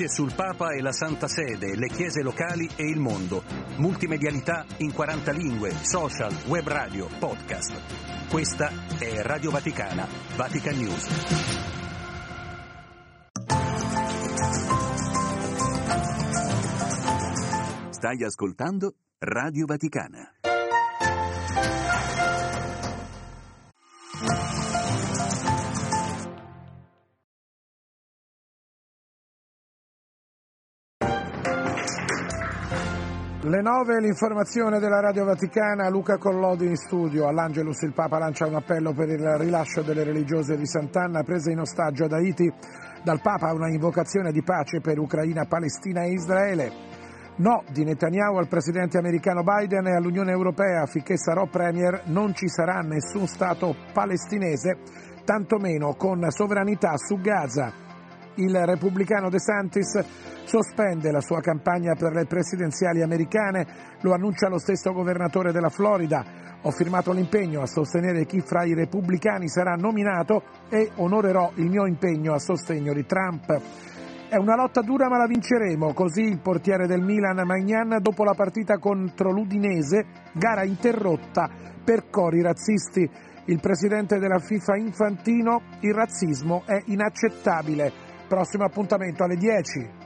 Notizie sul Papa e la Santa Sede, le chiese locali e il mondo. Multimedialità in 40 lingue, social, web radio, podcast. Questa è Radio Vaticana, Vatican News. Stai ascoltando Radio Vaticana. Le 9, l'informazione della Radio Vaticana, Luca Collodi in studio. All'Angelus il Papa lancia un appello per il rilascio delle religiose di Sant'Anna prese in ostaggio ad Haiti. Dal Papa una invocazione di pace per Ucraina, Palestina e Israele. No di Netanyahu al presidente americano Biden e all'Unione Europea affinché sarò premier non ci sarà nessun Stato palestinese, tantomeno con sovranità su Gaza. Il repubblicano De Santis sospende la sua campagna per le presidenziali americane, lo annuncia lo stesso governatore della Florida. Ho firmato l'impegno a sostenere chi fra i repubblicani sarà nominato e onorerò il mio impegno a sostegno di Trump. È una lotta dura ma la vinceremo, così il portiere del Milan Magnan dopo la partita contro l'Udinese, gara interrotta per cori razzisti. Il presidente della FIFA Infantino, il razzismo è inaccettabile. Prossimo appuntamento alle 10.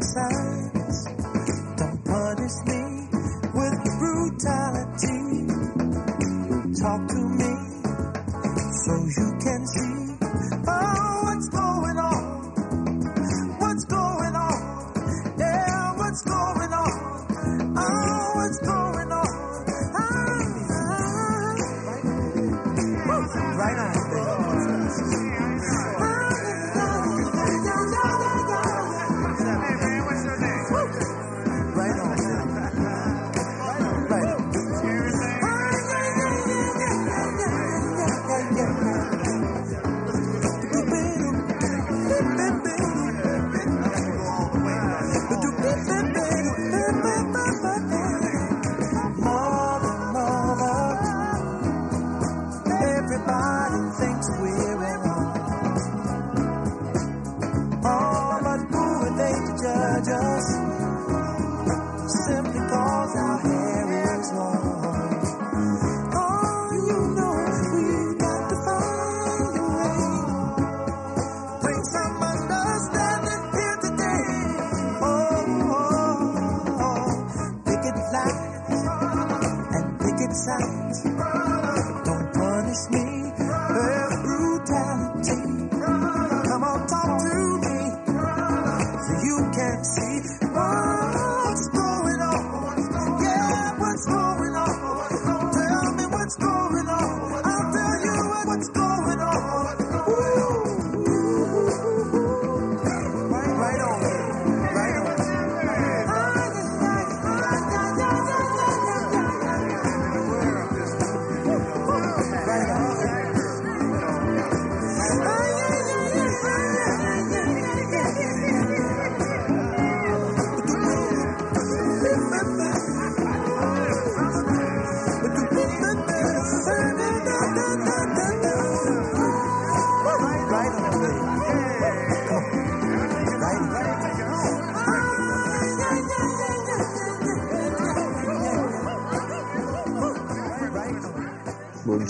outside.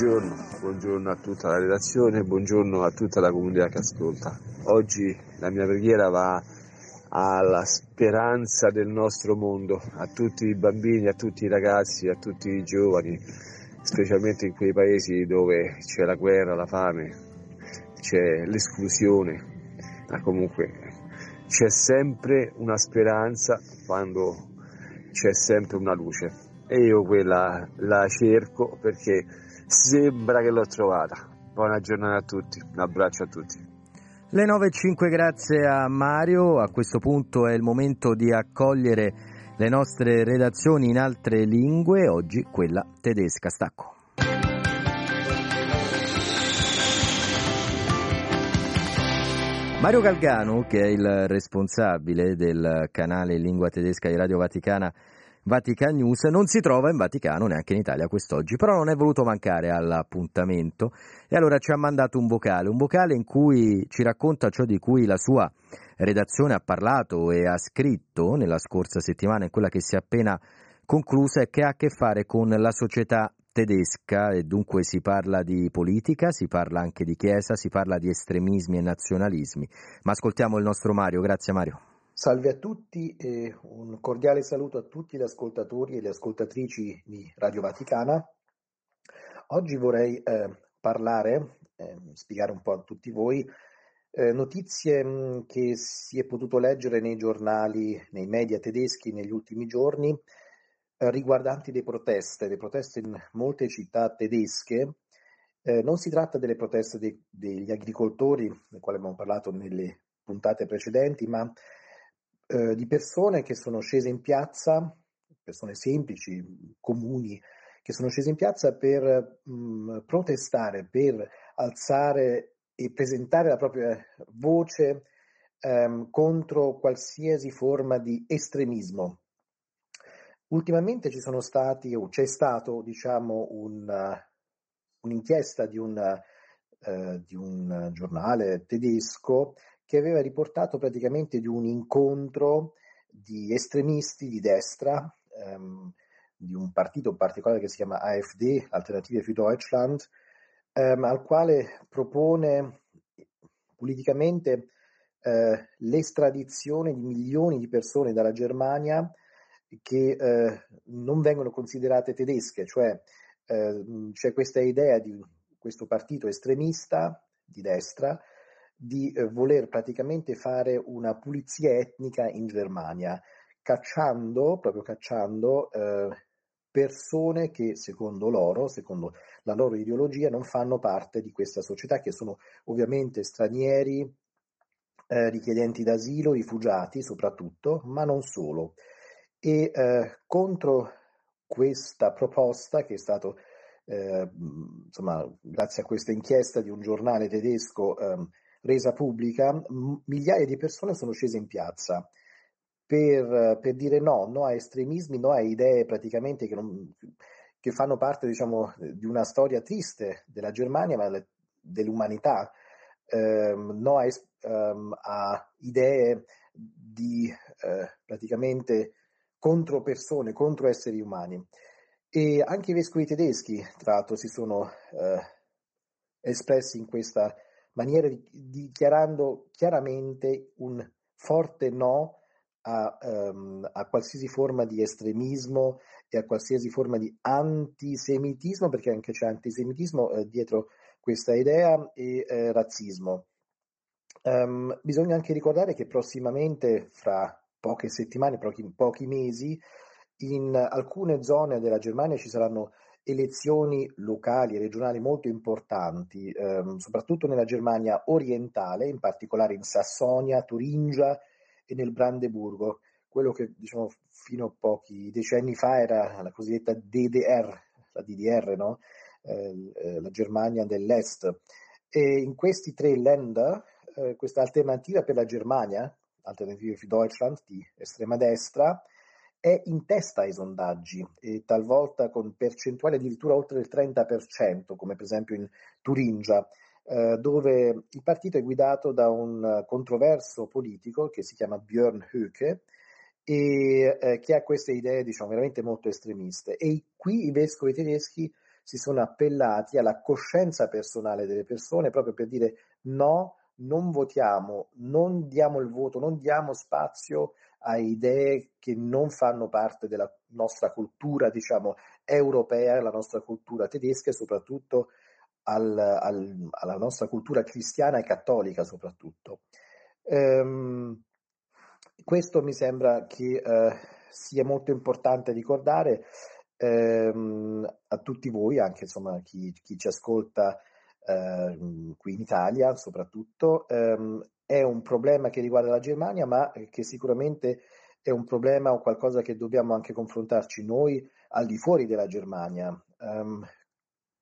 Buongiorno, buongiorno a tutta la redazione, buongiorno a tutta la comunità che ascolta. Oggi la mia preghiera va alla speranza del nostro mondo, a tutti i bambini, a tutti i ragazzi, a tutti i giovani, specialmente in quei paesi dove c'è la guerra, la fame, c'è l'esclusione, ma comunque c'è sempre una speranza quando c'è sempre una luce e io quella la cerco perché sembra che l'ho trovata. Buona giornata a tutti, un abbraccio a tutti. Le 9.05 grazie a Mario, a questo punto è il momento di accogliere le nostre redazioni in altre lingue, oggi quella tedesca. Stacco. Mario Galgano, che è il responsabile del canale in lingua tedesca di Radio Vaticana Vatican News, non si trova in Vaticano neanche in Italia quest'oggi, però non è voluto mancare all'appuntamento e allora ci ha mandato un vocale, un vocale in cui ci racconta ciò di cui la sua redazione ha parlato e ha scritto nella scorsa settimana, in quella che si è appena conclusa e che ha a che fare con la società tedesca e dunque si parla di politica, si parla anche di chiesa, si parla di estremismi e nazionalismi. Ma ascoltiamo il nostro Mario, grazie Mario. Salve a tutti e un cordiale saluto a tutti gli ascoltatori e le ascoltatrici di Radio Vaticana. Oggi vorrei eh, parlare, eh, spiegare un po' a tutti voi, eh, notizie mh, che si è potuto leggere nei giornali, nei media tedeschi negli ultimi giorni eh, riguardanti le proteste, le proteste in molte città tedesche. Eh, non si tratta delle proteste dei- degli agricoltori, del quale abbiamo parlato nelle puntate precedenti, ma eh, di persone che sono scese in piazza, persone semplici, comuni, che sono scese in piazza per mh, protestare, per alzare e presentare la propria voce ehm, contro qualsiasi forma di estremismo. Ultimamente ci sono stati, o c'è stato, diciamo, un, uh, un'inchiesta di un, uh, di un giornale tedesco che aveva riportato praticamente di un incontro di estremisti di destra, ehm, di un partito particolare che si chiama AfD, Alternative für Deutschland, ehm, al quale propone politicamente eh, l'estradizione di milioni di persone dalla Germania che eh, non vengono considerate tedesche, cioè eh, c'è questa idea di questo partito estremista di destra di eh, voler praticamente fare una pulizia etnica in Germania, cacciando, proprio cacciando eh, persone che secondo loro, secondo la loro ideologia, non fanno parte di questa società, che sono ovviamente stranieri, eh, richiedenti d'asilo, rifugiati soprattutto, ma non solo. E eh, contro questa proposta che è stato, eh, insomma, grazie a questa inchiesta di un giornale tedesco ehm, resa pubblica, migliaia di persone sono scese in piazza per, per dire no, no a estremismi, no a idee praticamente che, non, che fanno parte diciamo, di una storia triste della Germania, ma dell'umanità, ehm, no a, ehm, a idee di eh, praticamente contro persone, contro esseri umani. E anche i vescovi tedeschi, tra l'altro, si sono eh, espressi in questa maniera, di- dichiarando chiaramente un forte no a, ehm, a qualsiasi forma di estremismo e a qualsiasi forma di antisemitismo, perché anche c'è antisemitismo eh, dietro questa idea, e eh, razzismo. Ehm, bisogna anche ricordare che prossimamente, fra poche settimane, pochi, pochi mesi, in alcune zone della Germania ci saranno elezioni locali e regionali molto importanti, ehm, soprattutto nella Germania orientale, in particolare in Sassonia, Turingia e nel Brandeburgo, quello che diciamo fino a pochi decenni fa era la cosiddetta DDR, la DDR, no? eh, eh, la Germania dell'Est. E in questi tre Länder, eh, questa alternativa per la Germania, Alternative für Deutschland di estrema destra, è in testa ai sondaggi e talvolta con percentuali addirittura oltre il 30%, come per esempio in Turingia, eh, dove il partito è guidato da un controverso politico che si chiama Björn Höcke e eh, che ha queste idee diciamo veramente molto estremiste. E qui i vescovi tedeschi si sono appellati alla coscienza personale delle persone proprio per dire no, non votiamo, non diamo il voto, non diamo spazio a idee che non fanno parte della nostra cultura, diciamo, europea, la nostra cultura tedesca e soprattutto al, al, alla nostra cultura cristiana e cattolica soprattutto. Ehm, questo mi sembra che eh, sia molto importante ricordare ehm, a tutti voi, anche insomma chi, chi ci ascolta ehm, qui in Italia soprattutto, ehm, è un problema che riguarda la Germania, ma che sicuramente è un problema o qualcosa che dobbiamo anche confrontarci noi al di fuori della Germania. Um,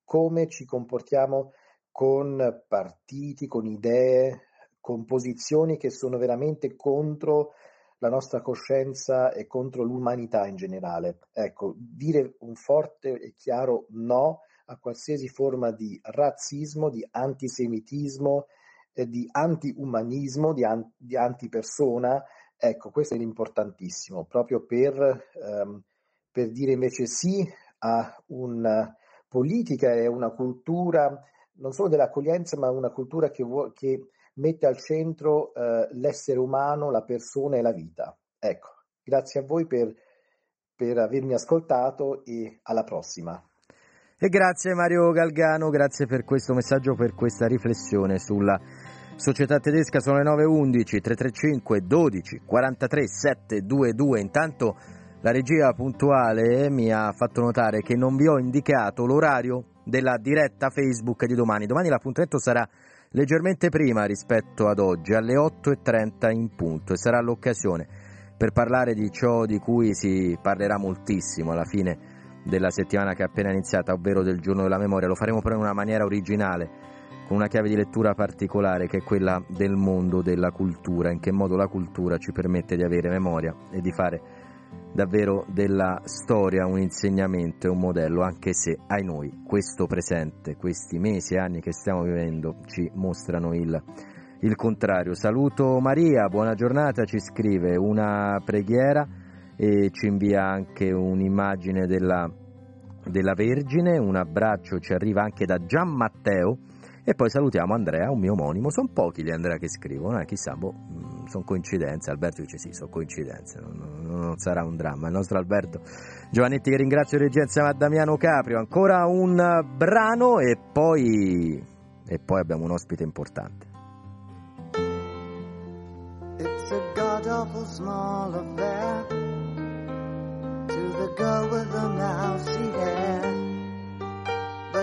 come ci comportiamo con partiti, con idee, con posizioni che sono veramente contro la nostra coscienza e contro l'umanità in generale. Ecco, dire un forte e chiaro no a qualsiasi forma di razzismo, di antisemitismo, di anti-umanismo, di, an- di antipersona. Ecco, questo è importantissimo, proprio per, ehm, per dire invece sì a una politica e una cultura non solo dell'accoglienza, ma una cultura che, vuo- che mette al centro eh, l'essere umano, la persona e la vita. Ecco, grazie a voi per, per avermi ascoltato e alla prossima. E grazie Mario Galgano, grazie per questo messaggio, per questa riflessione sulla società tedesca. Sono le 9.11, 335 12 43 722. Intanto la regia puntuale mi ha fatto notare che non vi ho indicato l'orario della diretta Facebook di domani. Domani l'appuntamento sarà leggermente prima rispetto ad oggi, alle 8.30 in punto, e sarà l'occasione per parlare di ciò di cui si parlerà moltissimo alla fine della settimana che è appena iniziata, ovvero del giorno della memoria. Lo faremo però in una maniera originale, con una chiave di lettura particolare che è quella del mondo della cultura, in che modo la cultura ci permette di avere memoria e di fare davvero della storia un insegnamento e un modello, anche se ai noi questo presente, questi mesi e anni che stiamo vivendo ci mostrano il, il contrario. Saluto Maria, buona giornata, ci scrive una preghiera e ci invia anche un'immagine della, della Vergine, un abbraccio ci arriva anche da Gian Matteo e poi salutiamo Andrea, un mio omonimo, sono pochi gli Andrea che scrivono, eh, chissà, boh, sono coincidenze, Alberto dice sì, sono coincidenze, non, non, sarà un dramma, il nostro Alberto Giovannetti che ringrazio regia insieme a Damiano Caprio, ancora un brano e poi, e poi abbiamo un ospite importante. It's a god awful small affair. To the girl with the mousy hair.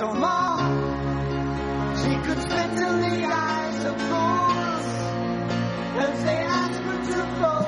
or more. She could spit in the eyes of fools as they ask her to focus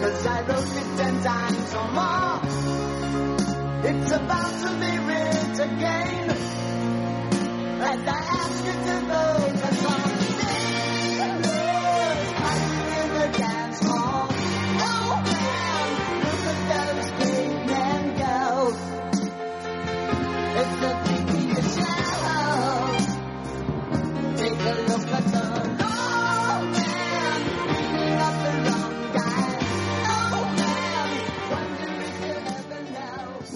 Cause I wrote it ten times or more. It's about to be writ again. And I ask you to vote fighting in the dance hall. Oh man, look at those big men go. It's the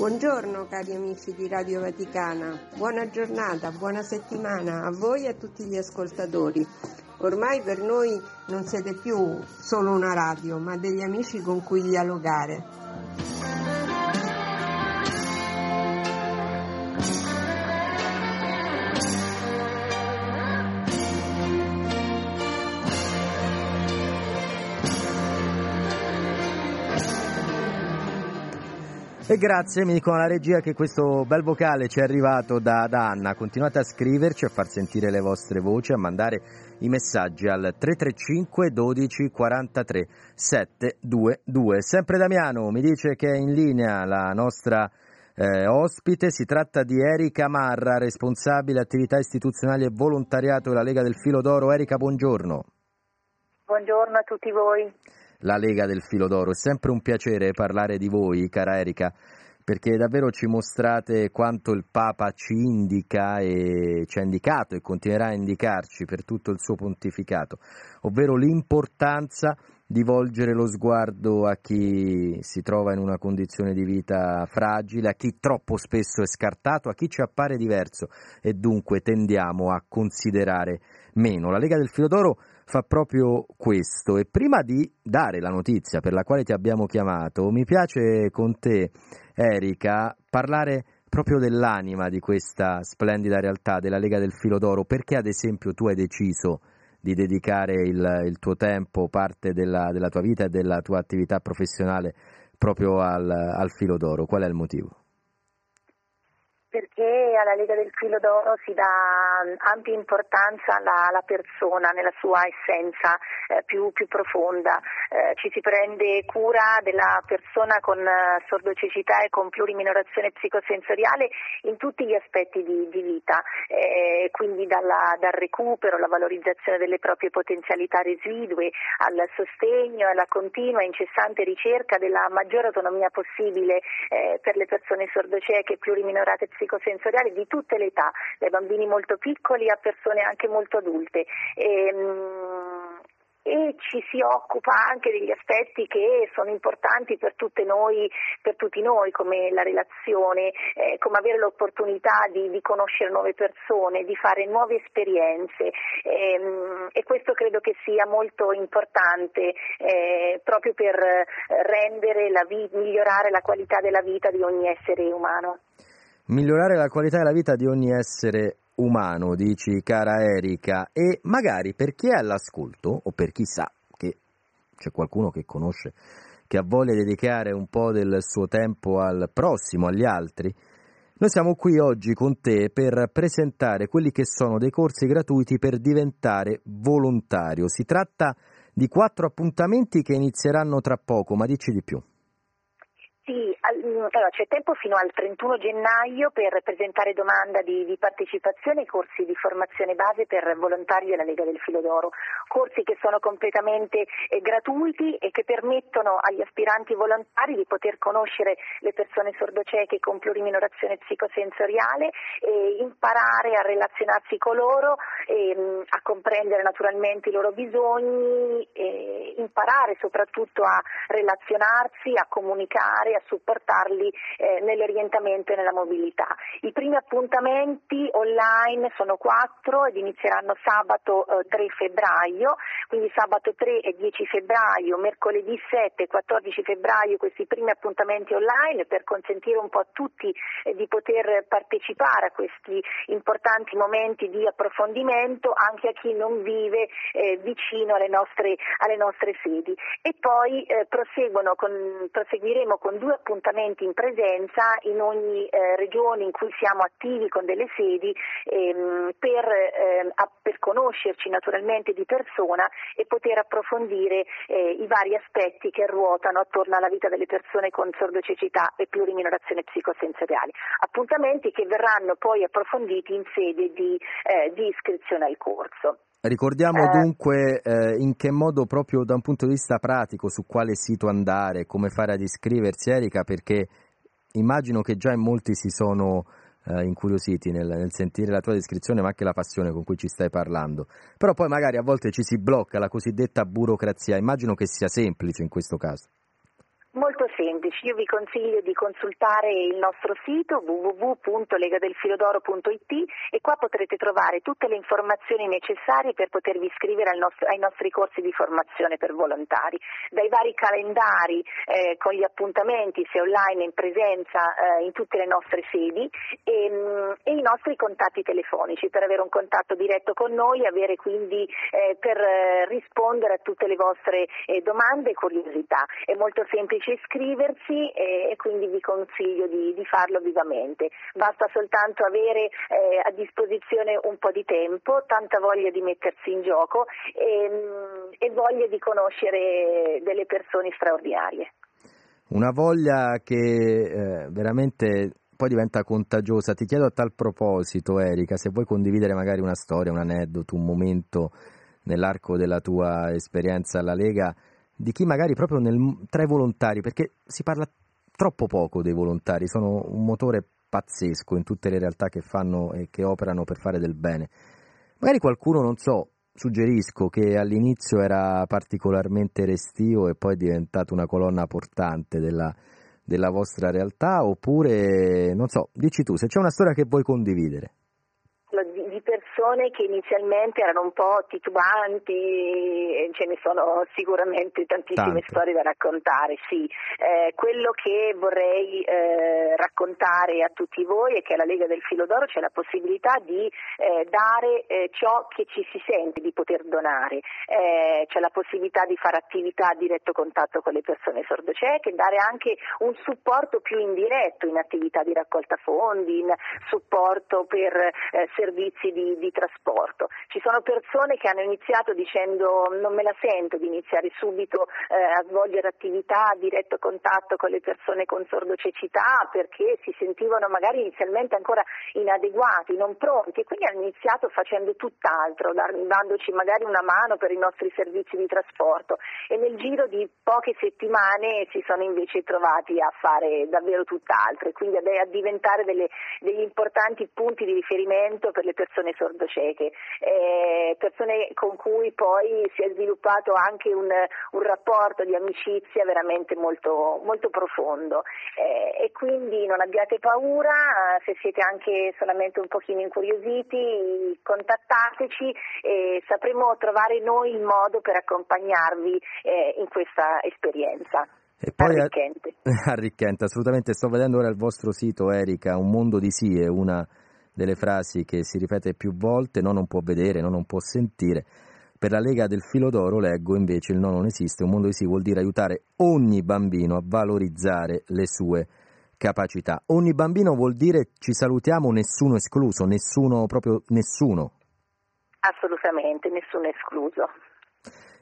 Buongiorno cari amici di Radio Vaticana, buona giornata, buona settimana a voi e a tutti gli ascoltatori. Ormai per noi non siete più solo una radio, ma degli amici con cui dialogare. E grazie, mi dicono alla regia che questo bel vocale ci è arrivato da, da Anna. Continuate a scriverci, a far sentire le vostre voci, a mandare i messaggi al 335 12 43 722. Sempre Damiano mi dice che è in linea la nostra eh, ospite, si tratta di Erika Marra, responsabile attività istituzionali e volontariato della Lega del Filo d'Oro. Erika, buongiorno. Buongiorno a tutti voi. La Lega del Filo d'Oro. È sempre un piacere parlare di voi, cara Erika, perché davvero ci mostrate quanto il Papa ci indica e ci ha indicato e continuerà a indicarci per tutto il suo pontificato, ovvero l'importanza di volgere lo sguardo a chi si trova in una condizione di vita fragile, a chi troppo spesso è scartato, a chi ci appare diverso e dunque tendiamo a considerare meno. La Lega del Filo d'Oro fa proprio questo e prima di dare la notizia per la quale ti abbiamo chiamato, mi piace con te, Erika, parlare proprio dell'anima di questa splendida realtà della Lega del Filo d'Oro, perché ad esempio tu hai deciso di dedicare il, il tuo tempo, parte della, della, tua vita e della tua attività professionale proprio al, al filo d'oro? Qual è il motivo? Perché alla Lega del Filo d'Oro si dà ampia importanza alla, alla persona nella sua essenza eh, più, più, profonda, eh, ci si prende cura della persona con eh, sordocecità e con pluriminorazione psicosensoriale in tutti gli aspetti di, di vita, eh, quindi dalla, dal recupero, alla valorizzazione delle proprie potenzialità residue, al sostegno alla continua e incessante ricerca della maggiore autonomia possibile eh, per le persone sordocieche e pluriminorate psicosensoriali di tutte le età, dai bambini molto piccoli a persone anche molto adulte. E, mh, e ci si occupa anche degli aspetti che sono importanti per noi, per tutti noi, come la relazione, eh, come avere l'opportunità di, di, conoscere nuove persone, di fare nuove esperienze ehm, e questo credo che sia molto importante eh, proprio per rendere la vi- migliorare la qualità della vita di ogni essere umano. Migliorare la qualità della vita di ogni essere umano, dici cara Erika, e magari per chi è all'ascolto o per chi sa che c'è qualcuno che conosce, che ha voglia di dedicare un po' del suo tempo al prossimo, agli altri, noi siamo qui oggi con te per presentare quelli che sono dei corsi gratuiti per diventare volontario. Si tratta di quattro appuntamenti che inizieranno tra poco, ma dici di più. Sì, allora, c'è tempo fino al 31 gennaio per presentare domanda di, di, partecipazione ai corsi di formazione base per volontari della Lega del Filo d'Oro, corsi che sono completamente eh, gratuiti e che permettono agli aspiranti volontari di poter conoscere le persone sordocieche con pluriminorazione psicosensoriale e imparare a relazionarsi con loro, e, a comprendere naturalmente i loro bisogni, e imparare soprattutto a relazionarsi, a comunicare, a supportare aiutarli eh, nell'orientamento e nella mobilità. I primi appuntamenti online sono quattro ed inizieranno sabato eh, 3 febbraio, quindi sabato 3 e 10 febbraio, mercoledì 7 e 14 febbraio questi primi appuntamenti online per consentire un po' a tutti eh, di poter partecipare a questi importanti momenti di approfondimento anche a chi non vive eh, vicino alle nostre, alle nostre sedi. E poi eh, con- proseguiremo con due appuntamenti in presenza in ogni eh, regione in cui siamo attivi con delle sedi ehm, per, ehm, a- per conoscerci naturalmente di persona e poter approfondire eh, i vari aspetti che ruotano attorno alla vita delle persone con sordocecità e pluriminorazione psicosensoriale. Appuntamenti che verranno poi approfonditi in sede di, eh, di iscrizione al corso. Ricordiamo Eh. dunque eh, in che modo proprio da un punto di vista pratico su quale sito andare, come fare ad iscriversi Erika, perché immagino che già in molti si sono eh, incuriositi nel, nel sentire la tua descrizione ma anche la passione con cui ci stai parlando. Però poi magari a volte ci si blocca la cosiddetta burocrazia, immagino che sia semplice in questo caso. Molto semplice, io vi consiglio di consultare il nostro sito www.legadelfilodoro.it e qua potrete trovare tutte le informazioni necessarie per potervi iscrivere nostro- ai nostri corsi di formazione per volontari, dai vari calendari eh, con gli appuntamenti sia online che in presenza eh, in tutte le nostre sedi e, mm, e i nostri contatti telefonici per avere un contatto diretto con noi e avere quindi eh, per eh, rispondere a tutte le vostre eh, domande e curiosità. È molto semplice iscriversi e, e quindi vi consiglio di, di farlo vivamente. Basta soltanto avere eh, a disposizione un po' di tempo, tanta voglia di mettersi in gioco e, mm, e voglia di conoscere delle persone straordinarie. Una voglia che eh, veramente poi diventa contagiosa. Ti chiedo a tal proposito, Erika, se vuoi condividere magari una storia, un aneddoto, un momento nell'arco della tua esperienza alla Lega di chi magari proprio nel, tra i volontari, perché si parla troppo poco dei volontari, sono un motore pazzesco in tutte le realtà che fanno e che operano per fare del bene. Magari qualcuno, non so, suggerisco che all'inizio era particolarmente restio e poi è diventato una colonna portante della, della vostra realtà, oppure, non so, dici tu, se c'è una storia che vuoi condividere. Persone che inizialmente erano un po' titubanti, ce ne sono sicuramente tantissime Tante. storie da raccontare, sì. Eh, quello che vorrei eh, raccontare a tutti voi è che alla Lega del Filo d'Oro c'è la possibilità di eh, dare eh, ciò che ci si sente di poter donare, Eh, c'è la possibilità di fare attività a diretto contatto con le persone sordocieche, dare anche un supporto più indiretto in attività di raccolta fondi, in supporto per eh, servizi di, di trasporto. Ci sono persone che hanno iniziato dicendo non me la sento di iniziare subito eh, a svolgere attività a diretto contatto con le persone con sordocecità perché si sentivano magari inizialmente ancora inadeguati, non pronti e quindi hanno iniziato facendo tutt'altro, dandoci magari una mano per i nostri servizi di trasporto e nel giro di poche settimane si sono invece trovati a fare davvero tutt'altro e quindi a, diventare delle- degli importanti punti di riferimento per le persone sordocieche, eh, persone con cui poi si è sviluppato anche un, un rapporto di amicizia veramente molto, molto profondo Eh, e quindi non abbiate paura, se siete anche solamente un pochino incuriositi contattateci e sapremo trovare noi il modo per accompagnarvi eh, in questa esperienza. E poi Arricchente. arricchente, assolutamente. Sto vedendo ora il vostro sito, Erika, Un mondo di sì è una delle frasi che si ripete più volte, no non può vedere, no non può sentire. Per la Lega del Filo d'Oro leggo invece il no non esiste, un mondo di sì vuol dire aiutare ogni bambino a valorizzare le sue capacità. Ogni bambino vuol dire ci salutiamo, nessuno escluso, nessuno proprio nessuno. Assolutamente, nessuno escluso.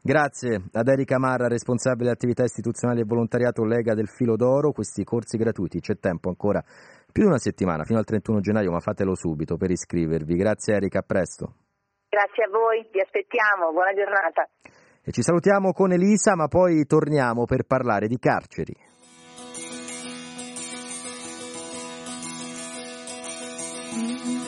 Grazie ad Erika Marra, responsabile attività istituzionali e volontariato Lega del Filo d'Oro, questi corsi gratuiti, c'è tempo ancora più di una settimana, fino al 31 gennaio, ma fatelo subito per iscrivervi. Grazie Erika, a presto. Grazie a voi, vi aspettiamo, buona giornata. E ci salutiamo con Elisa, ma poi torniamo per parlare di carceri. tide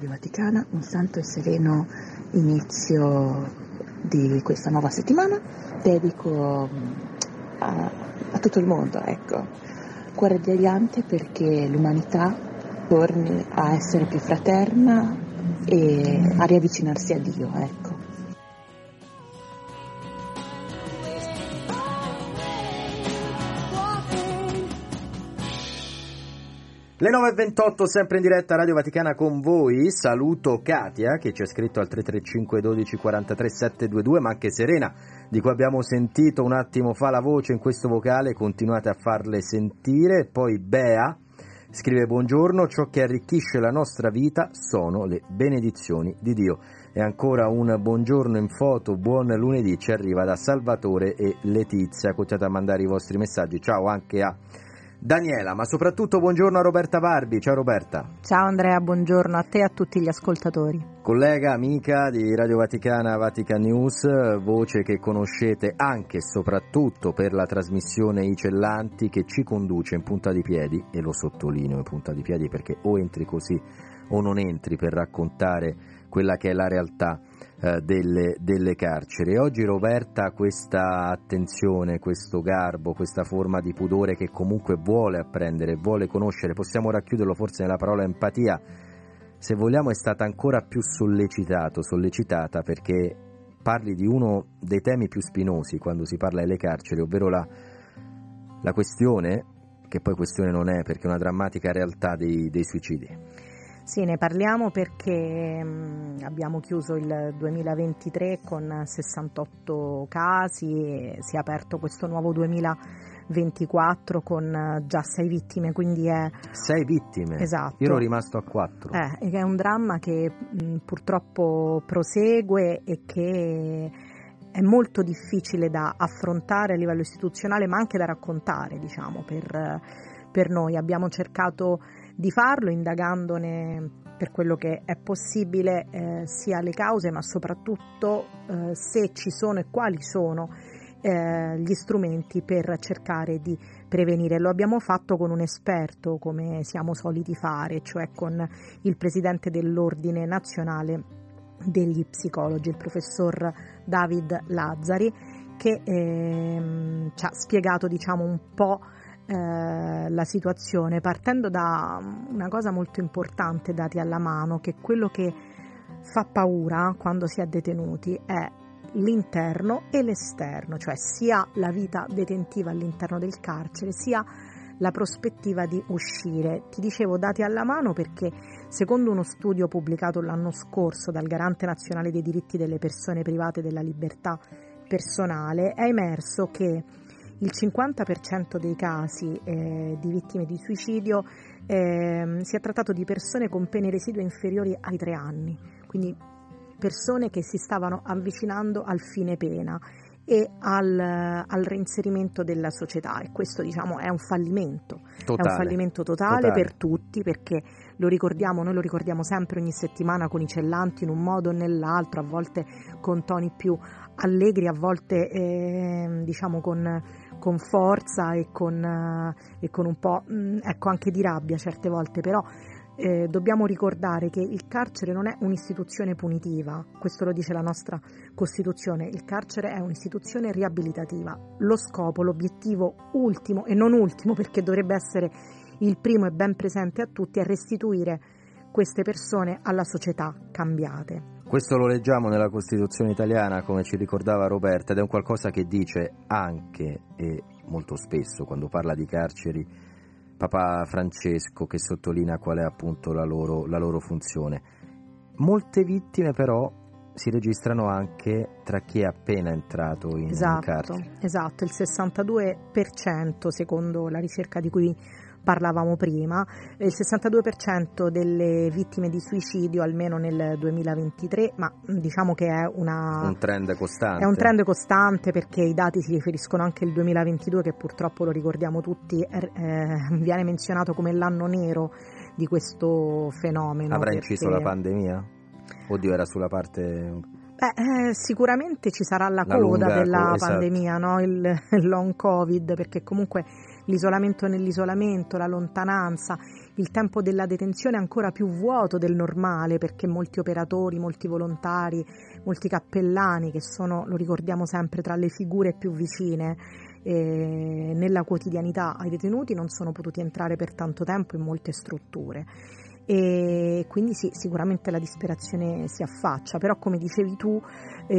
Radio Vaticana, un santo e sereno inizio di questa nuova settimana. Dedico mm, a, a tutto il mondo, ecco, cuore degliante perché l'umanità torni a essere più fraterna e a riavvicinarsi a Dio, ecco. Le 9.28 sempre in diretta Radio Vaticana con voi, saluto Katia che ci ha scritto al 335 12 43 722 ma anche Serena di cui abbiamo sentito un attimo fa la voce in questo vocale, continuate a farle sentire, poi Bea scrive buongiorno, ciò che arricchisce la nostra vita sono le benedizioni di Dio. E ancora un buongiorno in foto, buon lunedì ci arriva da Salvatore e Letizia, continuate a mandare i vostri messaggi, ciao anche a Daniela, ma soprattutto buongiorno a Roberta Barbi. Ciao Roberta. Ciao Andrea, buongiorno a te e a tutti gli ascoltatori. Collega, amica di Radio Vaticana Vatican News, voce che conoscete anche e soprattutto per la trasmissione I Cellanti che ci conduce in punta di piedi, e lo sottolineo in punta di piedi perché o entri così o non entri per raccontare quella che è la realtà eh, delle, delle carceri. Oggi Roberta questa attenzione, questo garbo, questa forma di pudore che comunque vuole apprendere, vuole conoscere, possiamo racchiuderlo forse nella parola empatia, se vogliamo è stata ancora più sollecitato, sollecitata perché parli di uno dei temi più spinosi quando si parla delle carceri, ovvero la, la questione, che poi questione non è perché è una drammatica realtà dei, dei suicidi. Sì, ne parliamo perché mh, abbiamo chiuso il 2023 con 68 casi e si è aperto questo nuovo 2024 con eh, già 6 vittime, quindi è... Sei vittime? Esatto. Io ero rimasto a quattro. Eh, è un dramma che mh, purtroppo prosegue e che è molto difficile da affrontare a livello istituzionale ma anche da raccontare, diciamo, per, per noi. Abbiamo cercato di farlo indagandone per quello che è possibile eh, sia le cause ma soprattutto eh, se ci sono e quali sono eh, gli strumenti per cercare di prevenire. Lo abbiamo fatto con un esperto come siamo soliti fare, cioè con il presidente dell'ordine nazionale degli psicologi, il professor David Lazzari, che ehm, ci ha spiegato diciamo un po' eh, la situazione partendo da una cosa molto importante dati alla mano, che quello che fa paura quando si è detenuti è l'interno e l'esterno, cioè sia la vita detentiva all'interno del carcere, sia la prospettiva di uscire. Ti dicevo dati alla mano perché secondo uno studio pubblicato l'anno scorso dal Garante Nazionale dei diritti delle persone private della libertà personale è emerso che il 50% dei casi eh, di vittime di suicidio eh, si è trattato di persone con pene residue inferiori ai tre anni, quindi persone che si stavano avvicinando al fine pena e al, al reinserimento della società e questo diciamo è un fallimento, Totale. è un fallimento totale, Totale. per tutti perché lo ricordiamo, noi lo ricordiamo sempre ogni settimana con i cellanti in un modo o nell'altro, a volte con toni più allegri, a volte eh, diciamo con, con forza e con, eh, e con un po' mh, ecco anche di rabbia certe volte, però eh, dobbiamo ricordare che il carcere non è un'istituzione punitiva, questo lo dice la nostra Costituzione, il carcere è un'istituzione riabilitativa. Lo scopo, l'obiettivo ultimo e non ultimo perché dovrebbe essere il primo e ben presente a tutti è restituire queste persone alla società cambiate. Questo lo leggiamo nella Costituzione italiana, come ci ricordava Roberta, ed è un qualcosa che dice anche e molto spesso quando parla di carceri Papa Francesco, che sottolinea qual è appunto la loro, la loro funzione. Molte vittime però si registrano anche tra chi è appena entrato in Esatto, carcere. esatto, il 62% secondo la ricerca di cui parlavamo prima, il 62% delle vittime di suicidio almeno nel 2023, ma diciamo che è, una, Un trend costante. è un trend costante perché i dati si riferiscono anche al 2022 che purtroppo lo ricordiamo tutti, eh, viene menzionato come l'anno nero di questo fenomeno. Avrà perché- inciso la pandemia? Oddio, era sulla parte... Beh, eh, sicuramente ci sarà la, La coda lunga della esatto. pandemia, no? il, il long covid, perché comunque l'isolamento nell'isolamento, la lontananza, il tempo della detenzione è ancora più vuoto del normale, perché molti operatori, molti volontari, molti cappellani, che sono, lo ricordiamo sempre, tra le figure più vicine eh, nella quotidianità ai detenuti, non sono potuti entrare per tanto tempo in molte strutture. E quindi sì, sicuramente la disperazione si affaccia, però come dicevi tu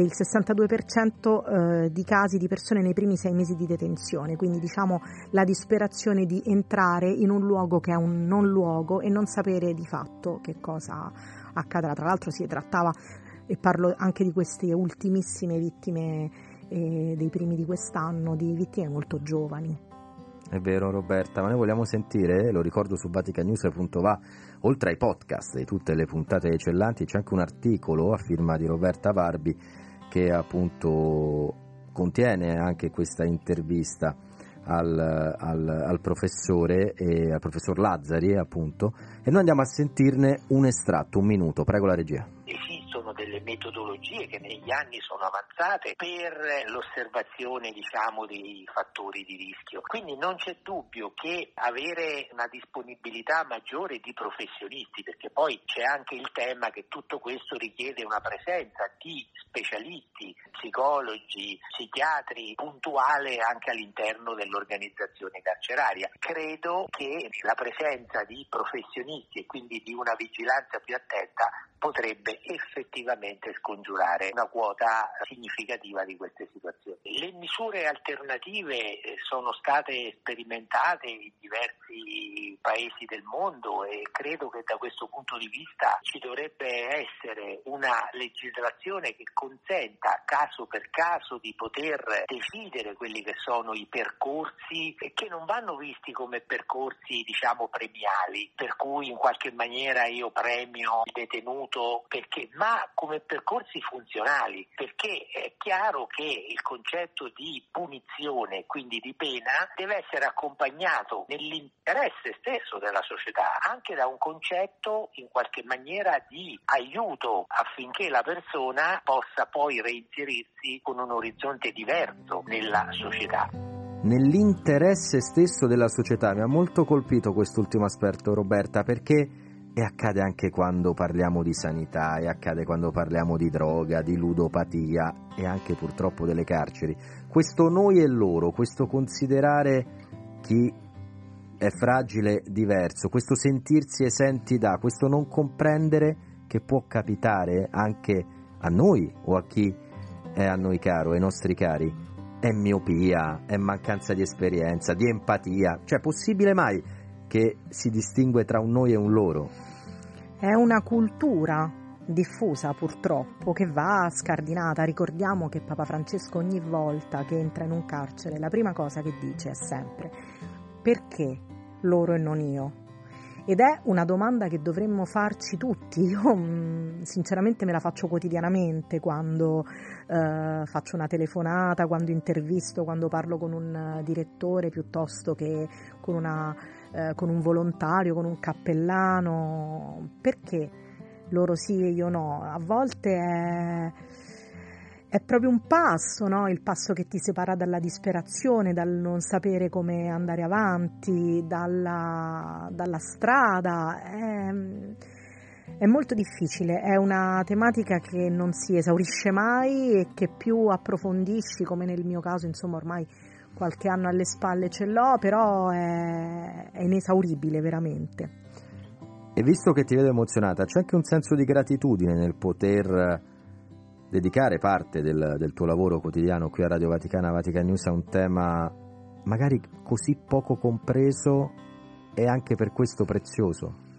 il 62% eh, di casi di persone nei primi sei mesi di detenzione, quindi diciamo la disperazione di entrare in un luogo che è un non luogo e non sapere di fatto che cosa accadrà. Tra l'altro si trattava, e parlo anche di queste ultimissime vittime eh, dei primi di quest'anno, di vittime molto giovani. È vero Roberta, ma noi vogliamo sentire, lo ricordo su vaticanews.va, oltre ai podcast di tutte le puntate eccellanti, c'è anche un articolo a firma di Roberta Varbi che appunto contiene anche questa intervista al, al, al professore, e, al professor Lazzari appunto, e noi andiamo a sentirne un estratto, un minuto, prego la regia. Esistono delle metodologie che negli anni sono avanzate per l'osservazione diciamo dei fattori di rischio. Quindi non c'è dubbio che avere una disponibilità maggiore di professionisti, perché poi c'è anche il tema che tutto questo richiede una presenza di specialisti, psicologi, psichiatri puntuale anche all'interno dell'organizzazione carceraria. Credo che la presenza di professionisti e quindi di una vigilanza più attenta potrebbe effettivamente scongiurare una quota significativa di queste situazioni. Le misure alternative eh, sono state sperimentate in diversi paesi del mondo e credo che da questo punto di vista ci dovrebbe essere una legislazione che consenta caso per caso di poter decidere quelli che sono i percorsi che non vanno visti come percorsi diciamo premiali, per cui in qualche maniera io premio il detenuto perché, ma come percorsi funzionali, perché è chiaro che il concetto di punizione, quindi di pena, deve essere accompagnato nell'interesse stesso della società, anche da un concetto in qualche maniera di aiuto affinché la persona possa poi reinserirsi con un orizzonte diverso nella società. Nell'interesse stesso della società, mi ha molto colpito quest'ultimo aspetto Roberta perché e accade anche quando parliamo di sanità, e accade quando parliamo di droga, di ludopatia e anche purtroppo delle carceri. Questo noi e loro, questo considerare chi è fragile diverso, questo sentirsi esenti da, questo non comprendere che può capitare anche a noi o a chi è a noi caro, ai nostri cari, è miopia, è mancanza di esperienza, di empatia, cioè possibile mai che si distingue tra un noi e un loro? È una cultura diffusa purtroppo che va scardinata. Ricordiamo che Papa Francesco ogni volta che entra in un carcere la prima cosa che dice è sempre perché loro e non io? Ed è una domanda che dovremmo farci tutti. Io mh, sinceramente me la faccio quotidianamente quando eh, faccio una telefonata, quando intervisto, quando parlo con un direttore piuttosto che con, una, eh, con un volontario, con un cappellano. Perché loro sì e io no? A volte è è proprio un passo, no? il passo che ti separa dalla disperazione, dal non sapere come andare avanti, dalla, dalla strada. È, è, molto difficile, è una tematica che non si esaurisce mai e che più approfondisci, come nel mio caso, insomma ormai qualche anno alle spalle ce l'ho, però è, è inesauribile veramente. E visto che ti vedo emozionata, c'è anche un senso di gratitudine nel poter dedicare parte del, del, tuo lavoro quotidiano qui a Radio Vaticana, Vatican News, a un tema magari così poco compreso e anche per questo prezioso?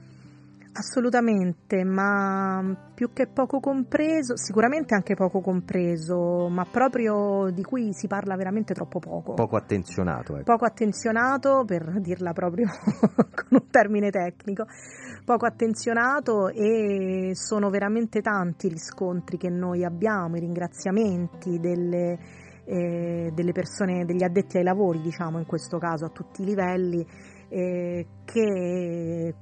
Assolutamente, ma più che poco compreso, sicuramente anche poco compreso, ma proprio di cui si parla veramente troppo poco. Poco attenzionato, ecco. Poco attenzionato, per dirla proprio con un termine tecnico, poco attenzionato e sono veramente tanti gli scontri che noi abbiamo, i ringraziamenti delle, eh, delle persone, degli addetti ai lavori, diciamo in questo caso a tutti i livelli eh, che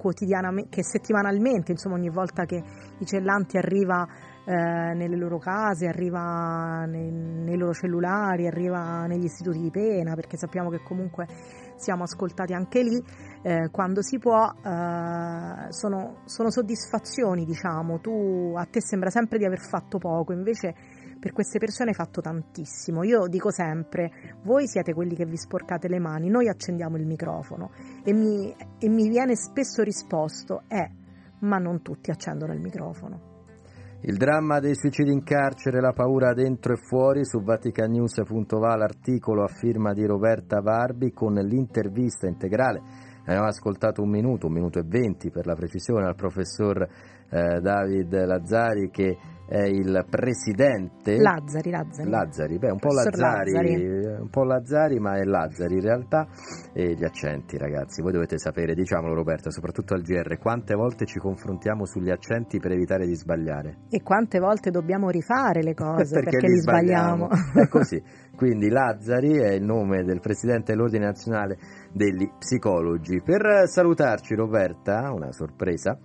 che settimanalmente, insomma ogni volta che i cellanti arriva eh, nelle loro case, arriva nei, nei, loro cellulari, arriva negli istituti di pena, perché sappiamo che comunque siamo ascoltati anche lì, eh, quando si può, eh, sono, sono soddisfazioni, diciamo, tu a te sembra sempre di aver fatto poco, invece per queste persone hai fatto tantissimo. Io dico sempre, voi siete quelli che vi sporcate le mani, noi accendiamo il microfono e mi, e mi viene spesso risposto, eh, ma non tutti accendono il microfono. Il dramma dei suicidi in carcere, la paura dentro e fuori, su vaticanews.va l'articolo a firma di Roberta Varbi con l'intervista integrale. Abbiamo ascoltato un minuto, un minuto e venti per la precisione, al professor eh, David Lazzari che è il presidente Lazzari, Lazzari. Lazzari, beh, un po' Lazzari, Lazzari. un po' Lazzari, ma è Lazzari in realtà. E gli accenti, ragazzi, voi dovete sapere, diciamolo Roberta, soprattutto al GR, quante volte ci confrontiamo sugli accenti per evitare di sbagliare. E quante volte dobbiamo rifare le cose perché, perché, li li sbagliamo. È così. Quindi Lazzari è il nome del presidente dell'Ordine Nazionale degli Psicologi. Per salutarci Roberta, una sorpresa.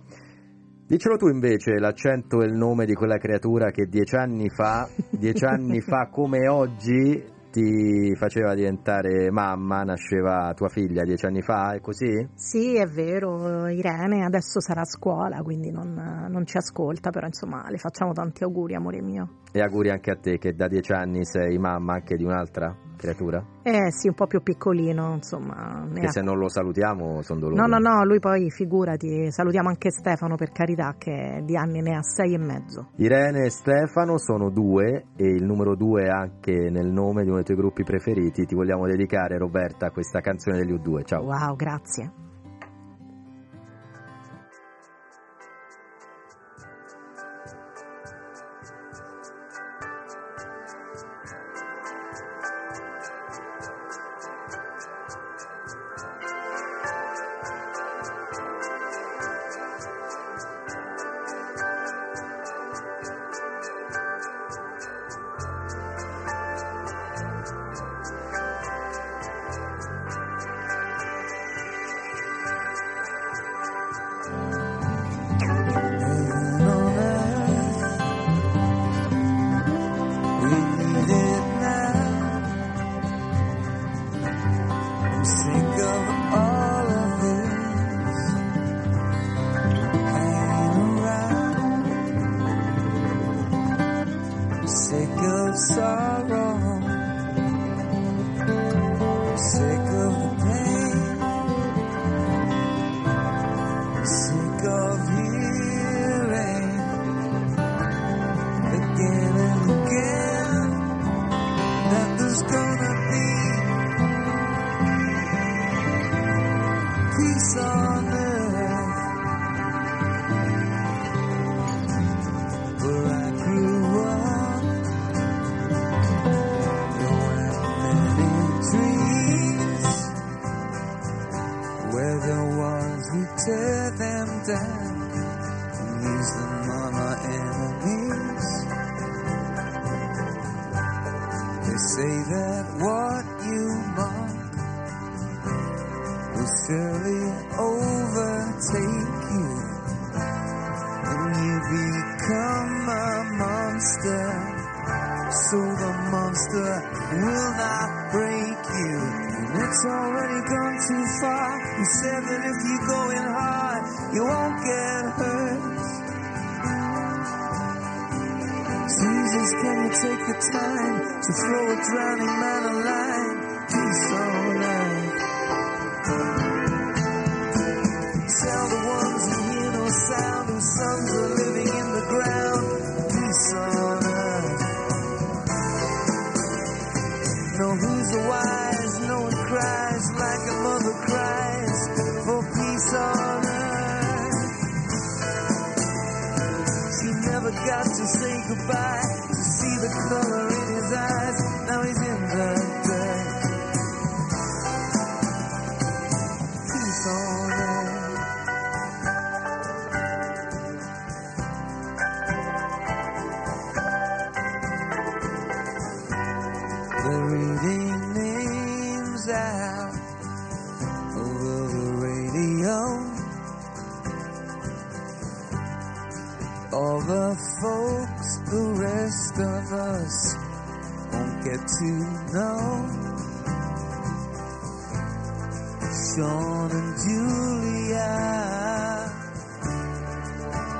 Dicelo tu invece l'accento e il nome di quella creatura che dieci anni fa, dieci anni fa come oggi, ti faceva diventare mamma, nasceva tua figlia dieci anni fa, è così? Sì, è vero, Irene adesso sarà a scuola, quindi non, non ci ascolta, però insomma le facciamo tanti auguri, amore mio. E auguri anche a te che da dieci anni sei mamma anche di un'altra creatura? Eh sì, un po' più piccolino, insomma. Che ha- se non lo salutiamo sono doloroso. No, no, no, lui poi figurati, salutiamo anche Stefano per carità che di anni ne ha sei e mezzo. Irene e Stefano sono due e il numero due è anche nel nome di uno dei tuoi gruppi preferiti. Ti vogliamo dedicare, Roberta, questa canzone degli U2. Ciao. Wow, grazie.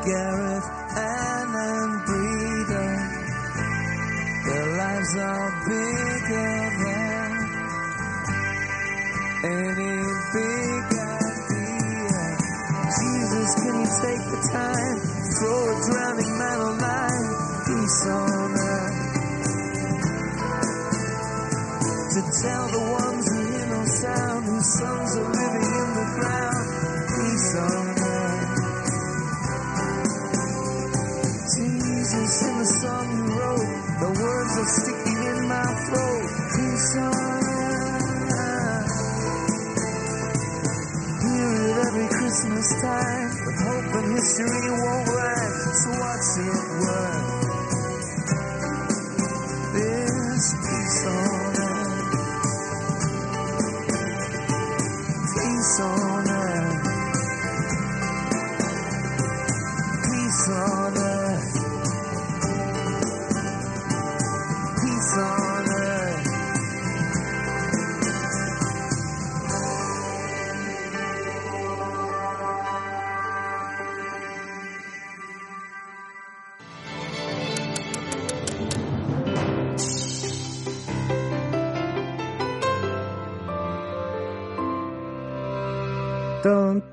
Gareth, Ann and Breda. Their lives are bigger than any big idea. Jesus, can you take the time throw a drowning man a line? Peace on earth. To tell the ones who hear no sound, whose sons are time, but hope and history won't rhyme. So what's it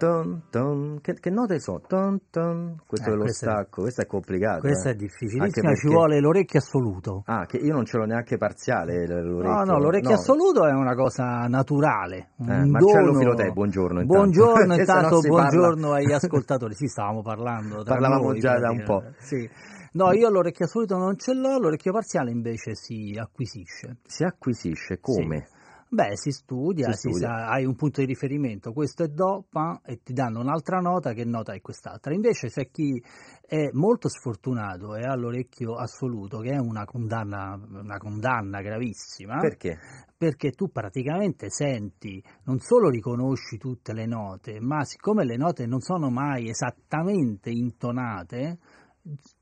Ton, ton. Che, che note sono? Ton, ton. Questo Eh, è lo questo è- stacco, questo è complicato. Questa eh. è difficilissima, Anche ci perché- vuole l'orecchio assoluto. Ah, che io non ce l'ho neanche parziale l'orecchio. No, no, l'orecchio No. assoluto è una cosa naturale. Un Eh, Marcello dono. Filotè, buongiorno intanto. Buongiorno intanto, si parla- buongiorno agli ascoltatori. Sì, stavamo parlando. Parlavamo noi, già da un po'. Sì. No, io l'orecchio assoluto non ce l'ho, l'orecchio parziale invece si acquisisce. Si acquisisce come? Beh, si studia, Si si studia. sa- hai un punto di riferimento, questo è Do, pa, e ti danno un'altra nota, che nota è quest'altra. Invece c'è chi è molto sfortunato e ha l'orecchio assoluto, che è una condanna, una condanna gravissima. Perché? Perché tu praticamente senti, non solo riconosci tutte le note, ma siccome le note non sono mai esattamente intonate,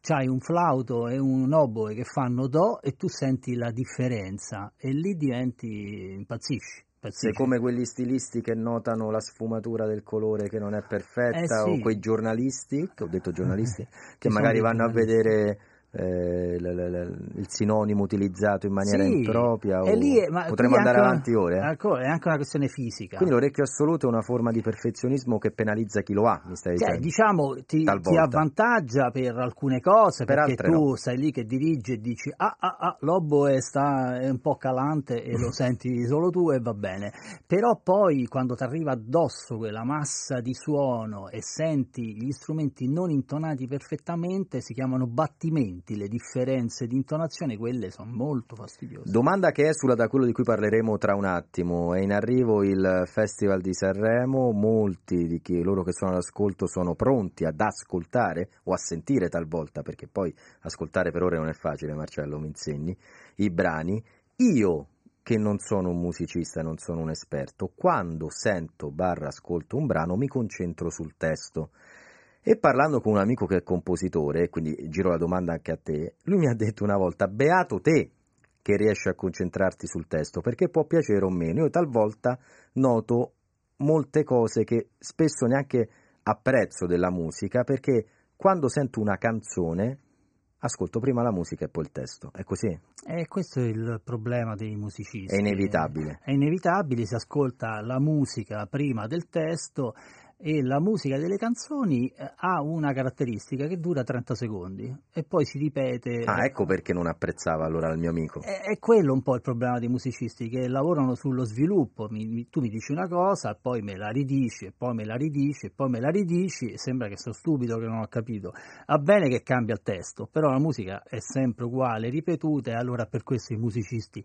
c'hai un flauto e un oboe che fanno do e tu senti la differenza e lì diventi impazzisci. Sei impazzisci. come quegli stilisti che notano la sfumatura del colore che non è perfetta Eh sì. o quei giornalisti, che ho detto giornalisti, che sono magari vanno a vedere eh, l- l- l- il sinonimo utilizzato in maniera Sì, impropria o e lì è- ma potremmo andare avanti ore. eh? ecco, È anche una questione fisica. Quindi l'orecchio assoluto è una forma di perfezionismo che penalizza chi lo ha, mi stai Cioè, dicendo? diciamo, ti, ti avvantaggia per alcune cose, Per perché tu no. stai lì che dirigi e dici, ah, ah, ah, l'oboe sta, è un po' calante e lo senti solo tu e va bene. Però poi, quando ti arriva addosso quella massa di suono e senti gli strumenti non intonati perfettamente, si chiamano battimenti, le differenze di intonazione, quelle sono molto fastidiose. Domanda che esula da quello di cui parleremo tra un attimo. È in arrivo il Festival di Sanremo, molti di chi, loro che sono all'ascolto sono pronti ad ascoltare o a sentire talvolta, perché poi ascoltare per ore non è facile, Marcello mi insegni, i brani. Io che non sono un musicista, non sono un esperto, quando sento barra ascolto un brano mi concentro sul testo. E parlando con un amico che è compositore, quindi giro la domanda anche a te, lui mi ha detto una volta, beato te che riesci a concentrarti sul testo, perché può piacere o meno. Io talvolta noto molte cose che spesso neanche apprezzo della musica, perché quando sento una canzone ascolto prima la musica e poi il testo. È così? E questo è il problema dei musicisti. È inevitabile. È inevitabile, si ascolta la musica prima del testo e la musica delle canzoni eh, ha una caratteristica che dura 30 secondi e poi si ripete. Ah, ecco perché non apprezzava allora il mio amico. È, è quello un po' il problema dei musicisti che lavorano sullo sviluppo. Mi- mi- tu mi dici una cosa, poi me la ridici, e poi me la ridici, e poi me la ridici, e sembra che sono stupido che non ho capito. Va bene che cambia il testo, però la musica è sempre uguale, ripetuta, e allora per questo i musicisti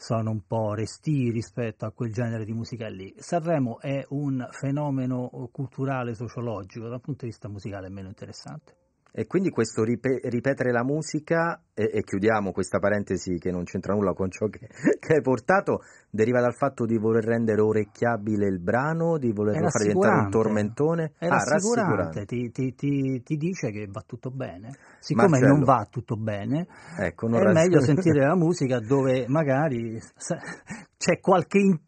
sono un po' resti rispetto a quel genere di musica lì. Sanremo è un fenomeno culturale, sociologico, dal punto di vista musicale è meno interessante. E quindi questo ripe- ripetere la musica, e, e chiudiamo questa parentesi che non c'entra nulla con ciò che, che hai portato, deriva dal fatto di voler rendere orecchiabile il brano, di volerlo fare diventare un rassicurante. tormentone? È Ah, rassicurante, ti, ti- ti- ti dice che va tutto bene. Siccome Marcello. non va tutto bene, Ecco, è rass- meglio sentire la musica dove magari c'è qualche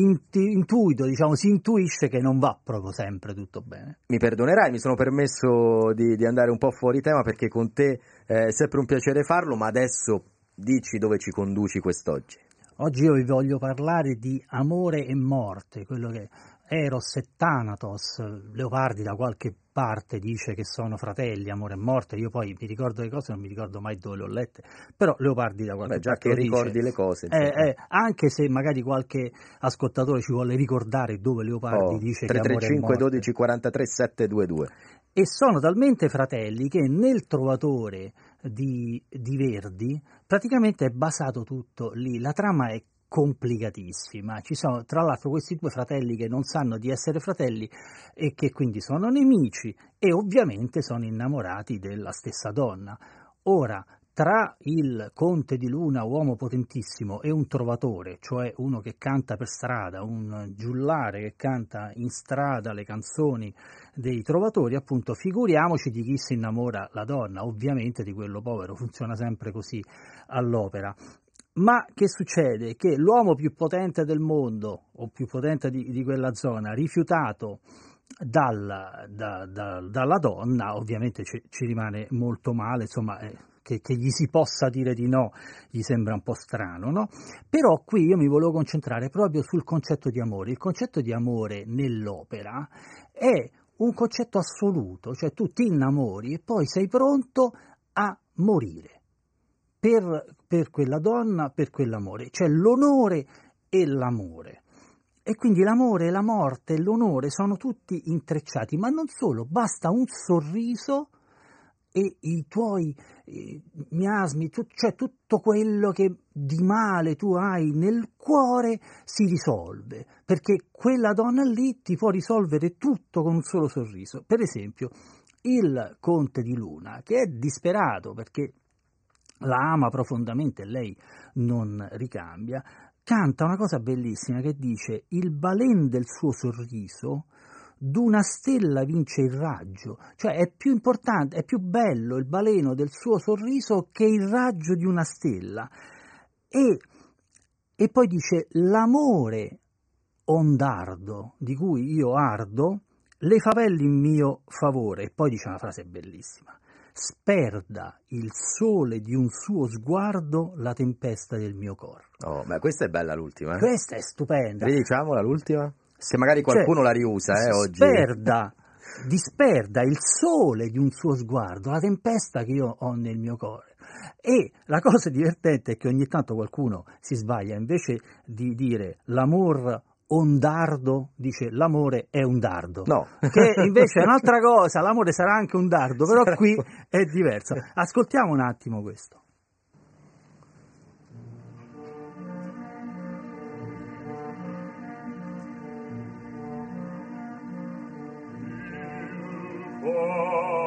intuito, diciamo, si intuisce che non va proprio sempre tutto bene. Mi perdonerai, mi sono permesso di, di andare un po' fuori tema perché con te eh, è sempre un piacere farlo, ma adesso dici dove ci conduci quest'oggi. Oggi io vi voglio parlare di amore e morte, quello che Eros e Thanatos, Leopardi da qualche parte dice che sono fratelli, amore e morte, io poi mi ricordo le cose, non mi ricordo mai dove le ho lette, però Leopardi da qualche Beh, già parte che lo dice. ricordi le cose. Eh, eh, anche se magari qualche ascoltatore ci vuole ricordare dove Leopardi Oh, dice che amore e 335 morte. 12 43 722. E sono talmente fratelli che nel trovatore di, di Verdi praticamente è basato tutto lì. La trama è complicatissima. Ci sono tra l'altro questi due fratelli che non sanno di essere fratelli e che quindi sono nemici e ovviamente sono innamorati della stessa donna. Ora, tra il conte di Luna, uomo potentissimo, e un trovatore, cioè uno che canta per strada, un giullare che canta in strada le canzoni dei trovatori, appunto, figuriamoci di chi si innamora la donna, ovviamente di quello povero, funziona sempre così all'opera. Ma che succede? Che l'uomo più potente del mondo, o più potente di, di quella zona, rifiutato dal- da- da- dalla donna, ovviamente ci, ci rimane molto male, insomma, eh, che, che gli si possa dire di no gli sembra un po' strano, no? Però qui io mi volevo concentrare proprio sul concetto di amore. Il concetto di amore nell'opera è un concetto assoluto, cioè tu ti innamori e poi sei pronto a morire per, per quella donna, per quell'amore, cioè l'onore e l'amore. E quindi l'amore, la morte e l'onore sono tutti intrecciati, ma non solo, basta un sorriso e i tuoi miasmi, tu- cioè tutto quello che di male tu hai nel cuore si risolve, perché quella donna lì ti può risolvere tutto con un solo sorriso. Per esempio, il conte di Luna, che è disperato perché la ama profondamente lei non ricambia, canta una cosa bellissima che dice il balen del suo sorriso d'una stella vince il raggio, cioè è più importante, è più bello il baleno del suo sorriso che il raggio di una stella. E, e poi dice l'amore ondardo di cui io ardo le favelle in mio favore. E poi dice una frase bellissima. Sperda il sole di un suo sguardo la tempesta del mio corpo. Oh, ma questa è bella l'ultima. eh? Questa è stupenda. Ridiciamola l'ultima? Se magari Cioè, qualcuno la riusa, eh, oggi. Sperda, disperda il sole di un suo sguardo, la tempesta che io ho nel mio cuore. E la cosa divertente è che ogni tanto qualcuno si sbaglia, invece di dire l'amor ondardo, dice l'amore è un dardo. No. Che invece è un'altra cosa, l'amore sarà anche un dardo, però qui è diverso. Ascoltiamo un attimo questo. del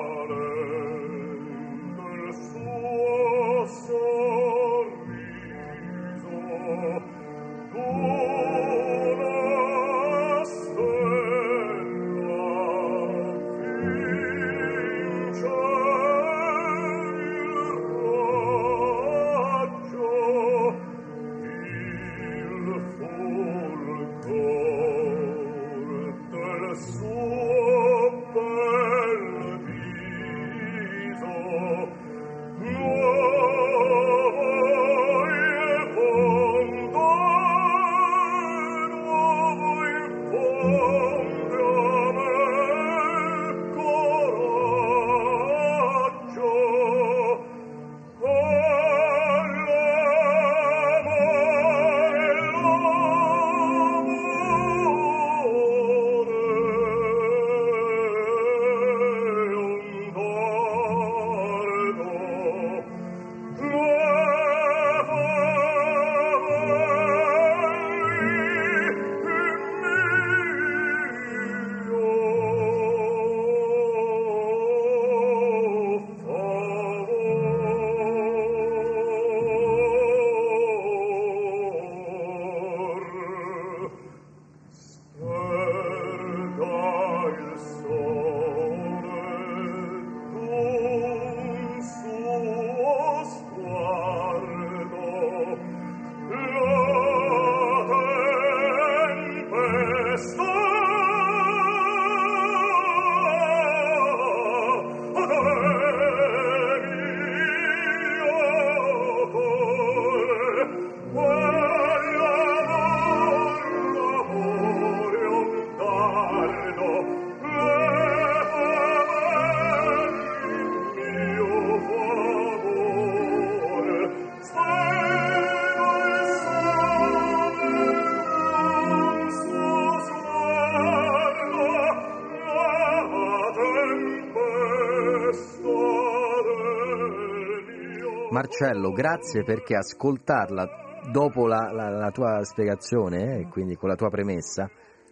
Marcello, grazie perché ascoltarla dopo la, la- la tua spiegazione, eh, quindi con la tua premessa,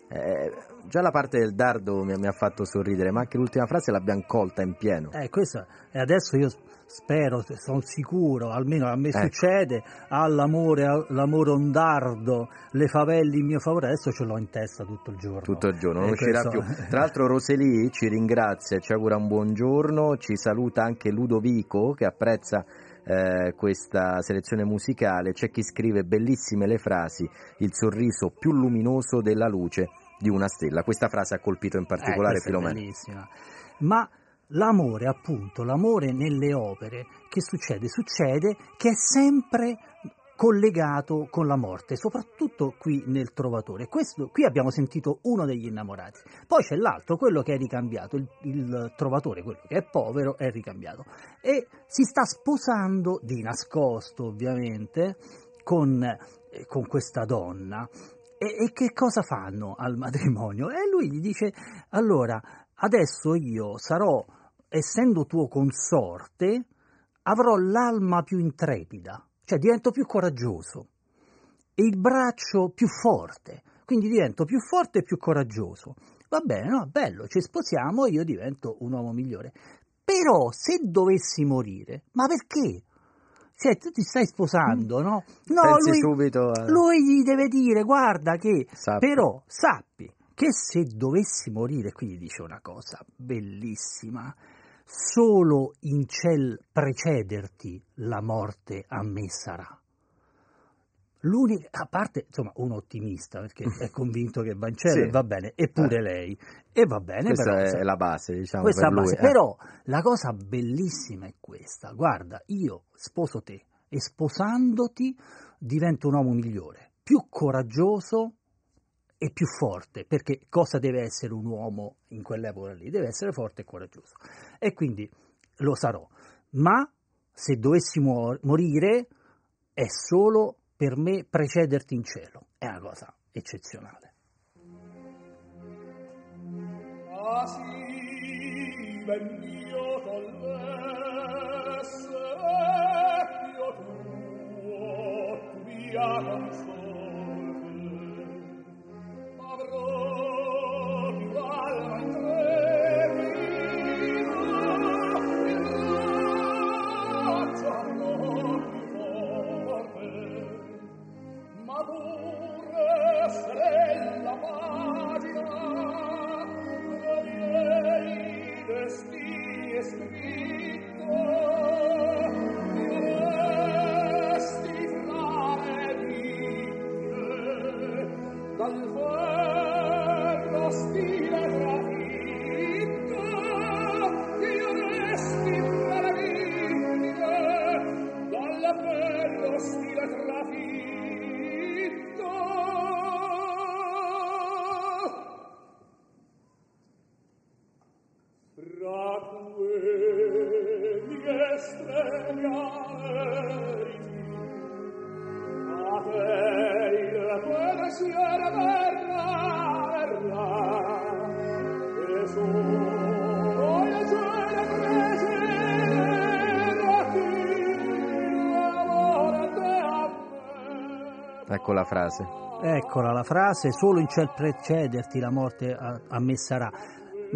eh, già la parte del dardo mi, mi ha fatto sorridere, ma anche l'ultima frase l'abbiamo colta in pieno. Eh, questo, e adesso io spero, sono sicuro, almeno a me Ecco. succede, all'amore, all'amore ondardo, le favelle in mio favore, adesso ce l'ho in testa tutto il giorno. Tutto il giorno, non E uscirà questo- più. Tra l'altro Roseli ci ringrazia, ci augura un buongiorno, ci saluta anche Ludovico che apprezza eh, questa selezione musicale, c'è chi scrive bellissime le frasi, il sorriso più luminoso della luce di una stella. Questa frase ha colpito in particolare Eh, questa è Filomena. bellissima. Ma l'amore, appunto, l'amore nelle opere, che succede? Succede che è sempre collegato con la morte, soprattutto qui nel Trovatore. Questo, qui abbiamo sentito uno degli innamorati. Poi c'è l'altro, quello che è ricambiato, il, il Trovatore, quello che è povero, è ricambiato. E si sta sposando, di nascosto ovviamente, con, eh, con questa donna. E, e che cosa fanno al matrimonio? E lui gli dice, allora, adesso io sarò, essendo tuo consorte, avrò l'alma più intrepida, cioè divento più coraggioso e il braccio più forte, quindi divento più forte e più coraggioso. Va bene, no? Bello, ci sposiamo e io divento un uomo migliore. Però se dovessi morire, ma perché? Cioè, tu ti stai sposando, no? No, Pensi lui, subito a... lui gli deve dire, guarda che, Sappi. però sappi che se dovessi morire, qui dice una cosa bellissima, solo in ciel precederti la morte a me sarà. L'unica, a parte, insomma, un ottimista, perché è convinto che va in cielo Sì. e va bene, eppure Eh. lei, e va bene. Questa però, è sai, la base, diciamo, questa per base. lui, eh. Però la cosa bellissima è questa, guarda, io sposo te e sposandoti divento un uomo migliore, più coraggioso e più forte, perché cosa deve essere un uomo in quell'epoca lì? Deve essere forte e coraggioso. E quindi lo sarò. Ma se dovessi muor- morire è solo per me precederti in cielo. È una cosa eccezionale. Tu mia frase. Eccola la frase, solo in ciel precederti la morte a, a me sarà.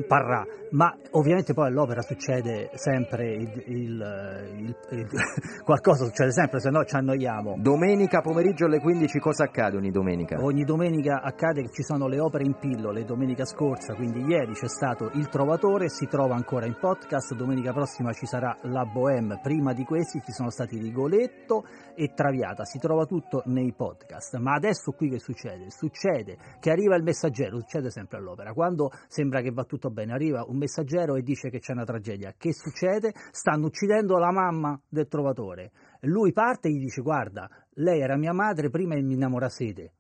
Parrà, ma ovviamente poi all'opera succede sempre il, il- il- il- qualcosa succede sempre, se no ci annoiamo. Domenica pomeriggio alle 15 cosa accade ogni domenica? Ogni domenica accade che ci sono le opere in pillole, domenica scorsa, quindi ieri c'è stato Il Trovatore, si trova ancora in podcast, domenica prossima ci sarà La Bohème, prima di questi ci sono stati Rigoletto e Traviata, si trova tutto nei podcast. Ma adesso qui che succede? Succede che arriva il messaggero, succede sempre all'opera, quando sembra che va tutto bene, arriva un messaggero e dice che c'è una tragedia. Che succede? Stanno uccidendo la mamma del Trovatore. Lui parte e gli dice guarda, lei era mia madre prima e mi innamorasete.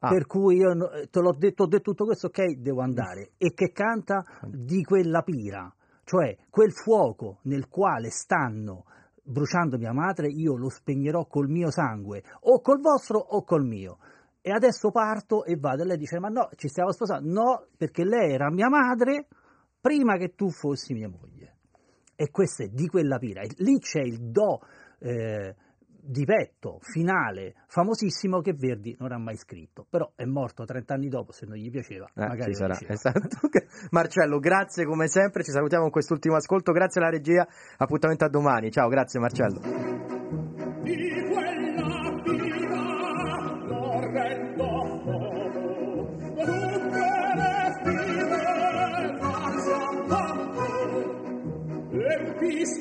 Ah. Per cui io no- te l'ho detto, ho detto tutto questo, ok, devo andare. E che canta di quella pira, cioè quel fuoco nel quale stanno bruciando mia madre, io lo spegnerò col mio sangue, o col vostro o col mio. E adesso parto e vado. E lei dice: Ma no, ci stiamo sposando. No, perché lei era mia madre prima che tu fossi mia moglie. E questo è di quella pira. E lì c'è il do eh, di petto finale famosissimo che Verdi non ha mai scritto. Però è morto 30 anni dopo, se non gli piaceva, Eh, magari ci sarà, diceva. esatto. Marcello, grazie come sempre, ci salutiamo con quest'ultimo ascolto, grazie alla regia, appuntamento a domani, ciao, grazie Marcello.